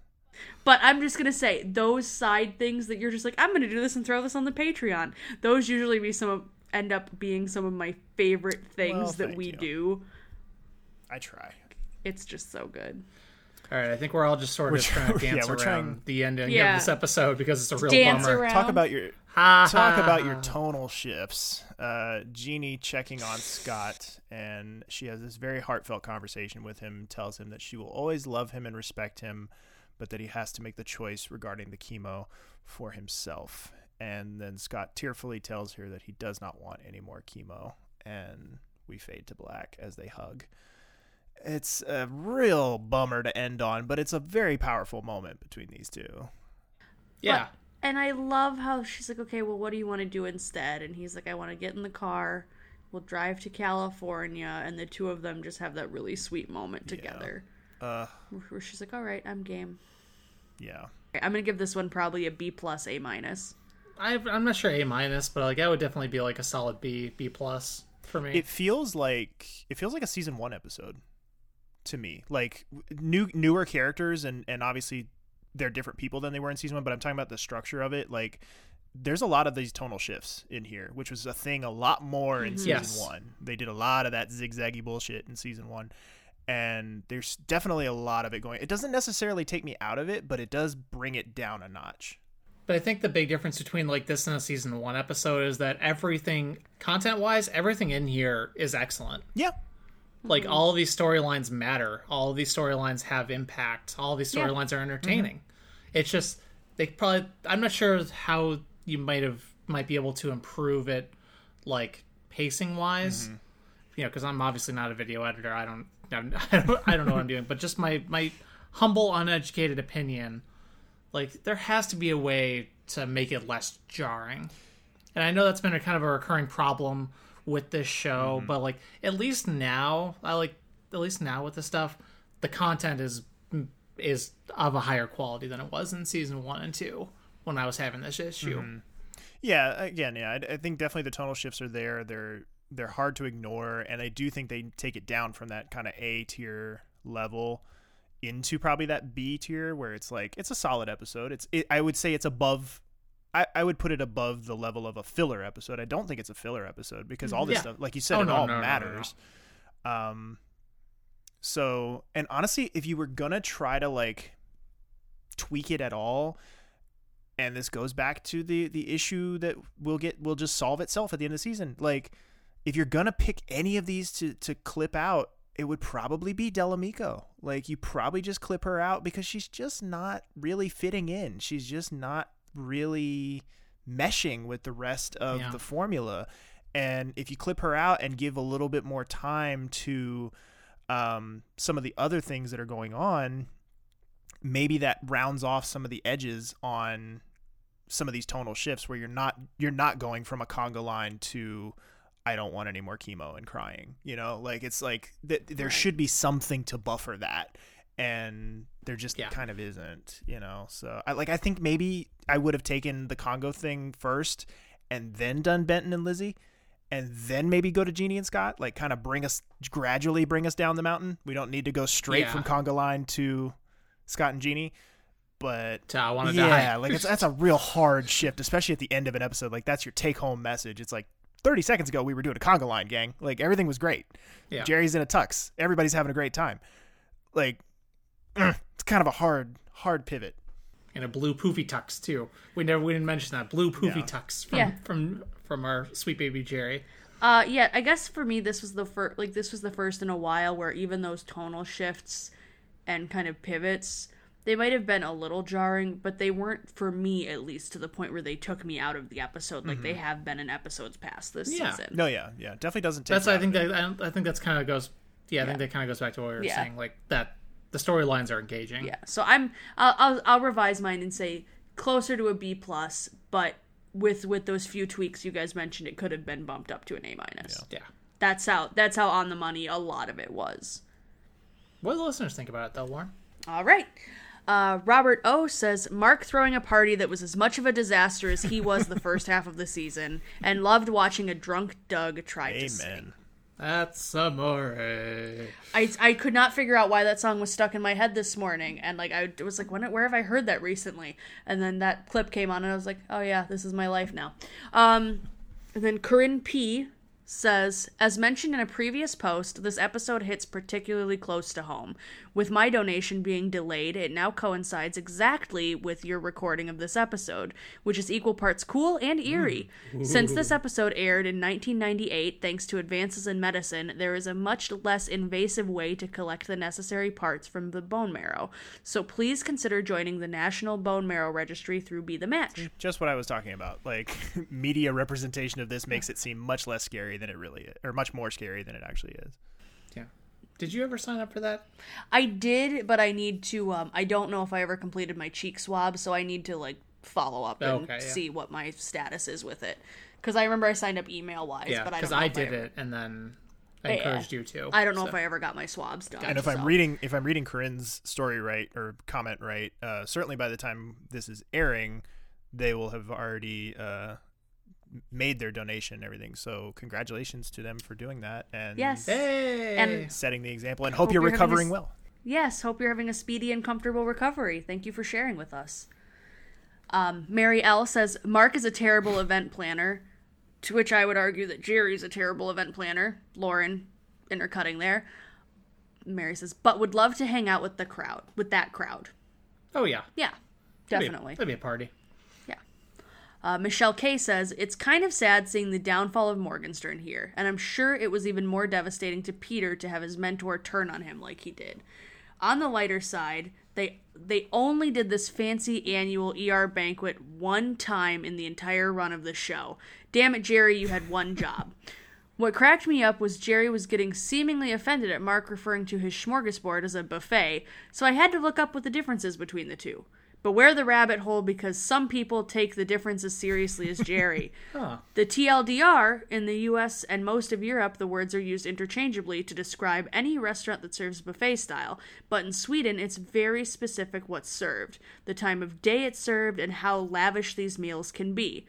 Speaker 2: But I'm just gonna say those side things that you're just like I'm gonna do this and throw this on the Patreon. Those usually be some of, end up being some of my favorite things
Speaker 3: Well,
Speaker 2: that we
Speaker 3: you.
Speaker 2: do.
Speaker 3: I try.
Speaker 2: It's just so good.
Speaker 1: All right, I think we're all just sort
Speaker 3: We're
Speaker 1: of trying to *laughs*
Speaker 3: yeah,
Speaker 1: dance
Speaker 3: we're
Speaker 1: around
Speaker 3: trying-
Speaker 1: the ending
Speaker 2: Yeah.
Speaker 1: of this episode because it's a real
Speaker 2: Dance
Speaker 1: bummer.
Speaker 2: around.
Speaker 3: Talk about your
Speaker 1: Ha,
Speaker 3: talk
Speaker 1: ha,
Speaker 3: about your tonal shifts. Uh, Jeannie checking on Scott, and she has this very heartfelt conversation with him. Tells him that she will always love him and respect him, but that he has to make the choice regarding the chemo for himself. And then Scott tearfully tells her that he does not want any more chemo, and we fade to black as they hug. It's a real bummer to end on, but it's a very powerful moment between these two.
Speaker 1: Yeah.
Speaker 2: And I love how she's like, okay, well, what do you want to do instead? And he's like, I want to get in the car. We'll drive to California. And the two of them just have that really sweet moment together.
Speaker 3: Uh,
Speaker 2: Where she's like, all right, I'm game.
Speaker 3: yeah.
Speaker 2: I'm going to give this one probably a B plus, A minus.
Speaker 1: I, I'm not sure A minus, but like that would definitely be like a solid B, B plus for me.
Speaker 3: It feels like it feels like a season one episode to me. Like new newer characters and and obviously they're different people than they were in season one. But I'm talking about the structure of it. Like there's a lot of these tonal shifts in here, which was a thing a lot more in
Speaker 1: Mhm.
Speaker 3: season
Speaker 1: Yes.
Speaker 3: one. They did a lot of that zigzaggy bullshit in season one. And there's definitely a lot of it going. It doesn't necessarily take me out of it, but it does bring it down a notch.
Speaker 1: But I think the big difference between like this and a season one episode is that everything, content wise, everything in here is excellent.
Speaker 3: Yeah.
Speaker 1: Like all of these storylines matter. All of these storylines have impact. All of these
Speaker 2: Yeah.
Speaker 1: storylines are mm-hmm. entertaining. It's just they probably. I'm not sure how you might have might be able to improve it, like pacing wise. Mm-hmm. You know, because I'm obviously not a video editor. I don't. I'm, *laughs* I don't. I don't know what I'm doing. But just my my humble, uneducated opinion like there has to be a way to make it less jarring and i know that's been a kind of a recurring problem with this show mm-hmm. but like at least now i like at least now with the stuff the content is is of a higher quality than it was in season one and two when i was having this issue mm-hmm.
Speaker 3: Yeah, again, yeah, I, I think definitely the tonal shifts are there. They're they're hard to ignore, and I do think they take it down from that kind of A tier level into probably that B tier where it's like it's a solid episode. It's it, I would say it's above. I, I would put it above the level of a filler episode. I don't think it's a filler episode because all this
Speaker 1: Yeah.
Speaker 3: stuff, like you said,
Speaker 1: Oh,
Speaker 3: it
Speaker 1: no,
Speaker 3: all
Speaker 1: no, no, no,
Speaker 3: matters. Um, so and honestly, if you were gonna try to like tweak it at all, and this goes back to the the issue that will get will just solve itself at the end of the season. Like, if you're gonna pick any of these to to clip out, it would probably be Del Amico. Like, you probably just clip her out because she's just not really fitting in. She's just not really meshing with the rest of
Speaker 1: Yeah.
Speaker 3: the formula. And if you clip her out and give a little bit more time to um, some of the other things that are going on, maybe that rounds off some of the edges on some of these tonal shifts where you're not you're not going from a conga line to I don't want any more chemo and crying. You know, like it's like th- there should be something to buffer that, and there just kind of isn't. You know, so I like I think maybe I would have taken the Congo thing first and then done Benton and Lizzie, and then maybe go to Jeannie and Scott, like kind of bring us gradually bring us down the mountain. We don't need to go straight
Speaker 1: Yeah.
Speaker 3: from Congo line to Scott and Jeannie. But
Speaker 1: To I Wanna
Speaker 3: yeah,
Speaker 1: Die.
Speaker 3: like it's, that's a real hard shift, especially at the end of an episode. Like that's your take home message. It's like 30 seconds ago we were doing a conga line, gang. Like everything was great.
Speaker 1: Yeah.
Speaker 3: Jerry's in a tux. Everybody's having a great time. Like *clears throat* it's kind of a hard hard pivot.
Speaker 1: and a blue poofy tux too. We never we didn't mention that blue poofy
Speaker 3: Yeah.
Speaker 1: tux from
Speaker 2: Yeah.
Speaker 1: from from our sweet baby Jerry.
Speaker 2: Uh, yeah, I guess for me this was the first, like this was the first in a while where even those tonal shifts and kind of pivots, they might have been a little jarring, but they weren't for me at least to the point where they took me out of the episode like they mm-hmm. have been in episodes past this
Speaker 1: Yeah.
Speaker 2: season.
Speaker 3: No, yeah, yeah, definitely doesn't take.
Speaker 1: That's
Speaker 3: that
Speaker 1: I think that I, I think that's kind of goes. Yeah, I think that kind of goes back to what we were
Speaker 2: Yeah.
Speaker 1: saying. Like that, the storylines are engaging.
Speaker 2: Yeah, so I'm I'll, I'll I'll revise mine and say closer to a B plus, but with with those few tweaks you guys mentioned, it could have been bumped up to an A minus.
Speaker 1: Yeah.
Speaker 2: That's how that's how on the money a lot of it was.
Speaker 1: What do the listeners think about it, though, Lauren?
Speaker 2: All right. Uh, Robert O says Mark throwing a party that was as much of a disaster as he was the *laughs* first half of the season, and loved watching a drunk Doug try to sing.
Speaker 3: Amen.
Speaker 1: That's amore.
Speaker 2: I, I could not figure out why that song was stuck in my head this morning, and like I was like, when where have I heard that recently? And then that clip came on, and I was like, oh yeah, this is my life now. Um, and then Corinne P says, as mentioned in a previous post, this episode hits particularly close to home. With my donation being delayed, it now coincides exactly with your recording of this episode, which is equal parts cool and eerie. Mm. Since *laughs* this episode aired in 1998, thanks to advances in medicine, there is a much less invasive way to collect the necessary parts from the bone marrow. So please consider joining the National Bone Marrow Registry through Be the Match.
Speaker 3: Just what I was talking about. Like *laughs* media representation of this makes it seem much less scary than it really is, or much more scary than it actually is.
Speaker 1: Yeah. Did you ever sign up for that?
Speaker 2: I did, but I need to. Um, I don't know if I ever completed my cheek swab, so I need to like follow up and
Speaker 1: Okay, yeah.
Speaker 2: see what my status is with it. Because I remember I signed up email wise,
Speaker 1: Yeah,
Speaker 2: but I
Speaker 1: because
Speaker 2: don't know
Speaker 1: I, did
Speaker 2: ever-
Speaker 1: it, and then I
Speaker 2: Yeah.
Speaker 1: encouraged you to.
Speaker 2: I don't know
Speaker 1: so.
Speaker 2: if I ever got my swabs done.
Speaker 3: And if I'm reading if I'm reading Corinne's story right or comment right, uh, certainly by the time this is airing, they will have already uh, made their donation and everything. So congratulations to them for doing that and
Speaker 2: Yes.
Speaker 1: Hey.
Speaker 2: And-
Speaker 3: setting the example. And hope,
Speaker 2: Hope
Speaker 3: you're,
Speaker 2: you're having a
Speaker 3: recovering well.
Speaker 2: Yes, hope you're having a speedy and comfortable recovery. Thank you for sharing with us. Um, Mary L says Mark is a terrible event planner, to which I would argue that Jerry's a terrible event planner. Lauren, intercutting there. Mary says, but would love to hang out with the crowd, with that crowd.
Speaker 1: Oh yeah,
Speaker 2: Yeah,
Speaker 1: That'd be
Speaker 2: definitely.
Speaker 1: That'd be a party.
Speaker 2: Uh, Michelle K says, It's kind of sad seeing the downfall of Morgenstern here, and I'm sure it was even more devastating to Peter to have his mentor turn on him like he did. On the lighter side, they they only did this fancy annual ER banquet one time in the entire run of the show. Damn it, Jerry, you had one job. *laughs* What cracked me up was Jerry was getting seemingly offended at Mark referring to his smorgasbord as a buffet, so I had to look up what the difference is between the two. Beware the rabbit hole because some people take the difference as seriously as Jerry. *laughs*
Speaker 1: Huh.
Speaker 2: The TLDR in the US and most of Europe, the words are used interchangeably to describe any restaurant that serves buffet style, but in Sweden it's very specific what's served, the time of day it's served, and how lavish these meals can be.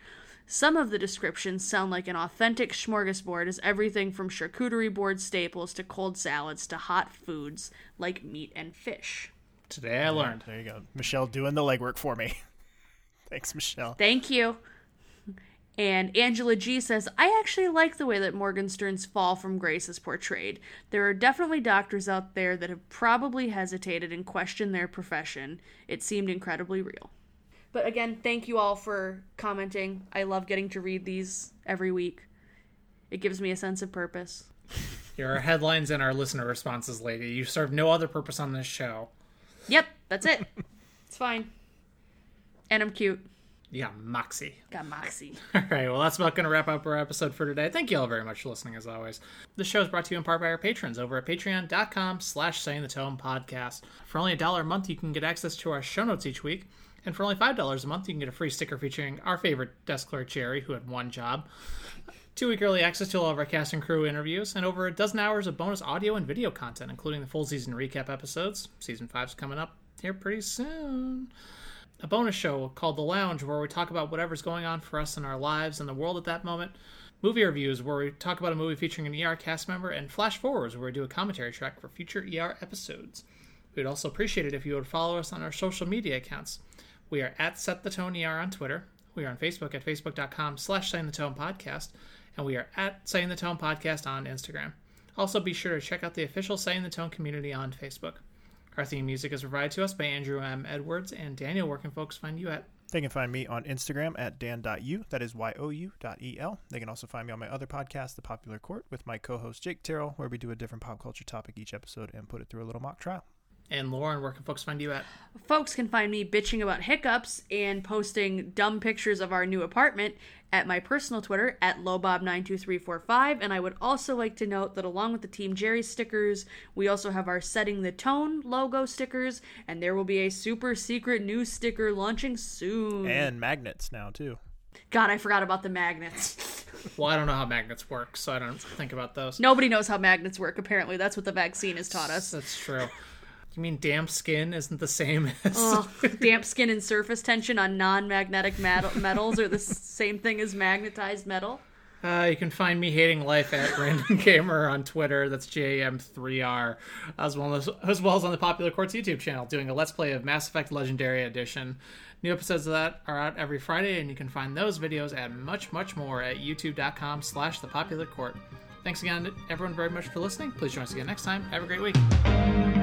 Speaker 2: Some of the descriptions sound like an authentic smorgasbord as everything from charcuterie board staples to cold salads to hot foods like meat and fish.
Speaker 1: Today I learned.
Speaker 3: There you go. Michelle doing the legwork for me. *laughs* Thanks, Michelle.
Speaker 2: Thank you. And Angela G says, I actually like the way that Morgenstern's fall from grace is portrayed. There are definitely doctors out there that have probably hesitated and questioned their profession. It seemed incredibly real. But again, thank you all for commenting. I love getting to read these every week. It gives me a sense of purpose.
Speaker 1: You're headlines and our listener responses, lady. You serve no other purpose on this show.
Speaker 2: Yep, that's it. it's fine. And I'm cute.
Speaker 1: Yeah, moxie.
Speaker 2: Got moxie. *laughs*
Speaker 1: All right, well, that's about going to wrap up our episode for today. Thank you all very much for listening, as always. The show is brought to you in part by our patrons over at patreon.com slash saying the tone podcast. For only a dollar a month, you can get access to our show notes each week. And for only $5 a month, you can get a free sticker featuring our favorite desk clerk, Jerry, who had one job. Two week early access to all of our cast and crew interviews, and over a dozen hours of bonus audio and video content, including the full season recap episodes. Season 5's coming up here pretty soon a bonus show called The Lounge where we talk about whatever's going on for us in our lives and the world at that moment. movie reviews, where we talk about a movie featuring an ER cast member, and flash forwards, where we do a commentary track for future ER episodes. We'd also appreciate it if you would follow us on our social media accounts. We are at Set the Tone ER on Twitter. We are on Facebook at facebook.com slash Tone Podcast. And we are at Setting the Tone Podcast on Instagram. Also, be sure to check out the official Setting the Tone community on Facebook. Our theme music is provided to us by Andrew M. Edwards and Daniel. Where can folks find you at?
Speaker 3: They can find me on Instagram at dan.u, that is Y-O-U dot E-L. They can also find me on my other podcast, The Popular Court, with my co-host Jake Terrell, where we do a different pop culture topic each episode and put it through a little mock trial.
Speaker 1: And Lauren, where can folks find you at?
Speaker 2: Folks can find me bitching about hiccups and posting dumb pictures of our new apartment at my personal Twitter at lowbob92345. And I would also like to note that along with the Team Jerry stickers, we also have our Setting the Tone logo stickers, and there will be a super secret new sticker launching soon.
Speaker 3: And magnets now, too.
Speaker 2: God, I forgot about the magnets. *laughs*
Speaker 1: well, I don't know how magnets work, so I don't think about those.
Speaker 2: Nobody knows how magnets work, apparently. That's what the vaccine has taught us.
Speaker 1: That's true. You mean damp skin isn't the same *laughs* as
Speaker 2: oh, *laughs* damp skin and surface tension on non-magnetic metals are the same thing as magnetized metal?
Speaker 1: Uh, you can find me hating life at Random Gamer on Twitter. That's JM3R, as well as as well as on the Popular Courts YouTube channel, doing a Let's Play of Mass Effect Legendary Edition. New episodes of that are out every Friday, and you can find those videos and much, much more at youtube.com/slash The Popular Court. Thanks again, everyone, very much for listening. Please join us again next time. Have a great week.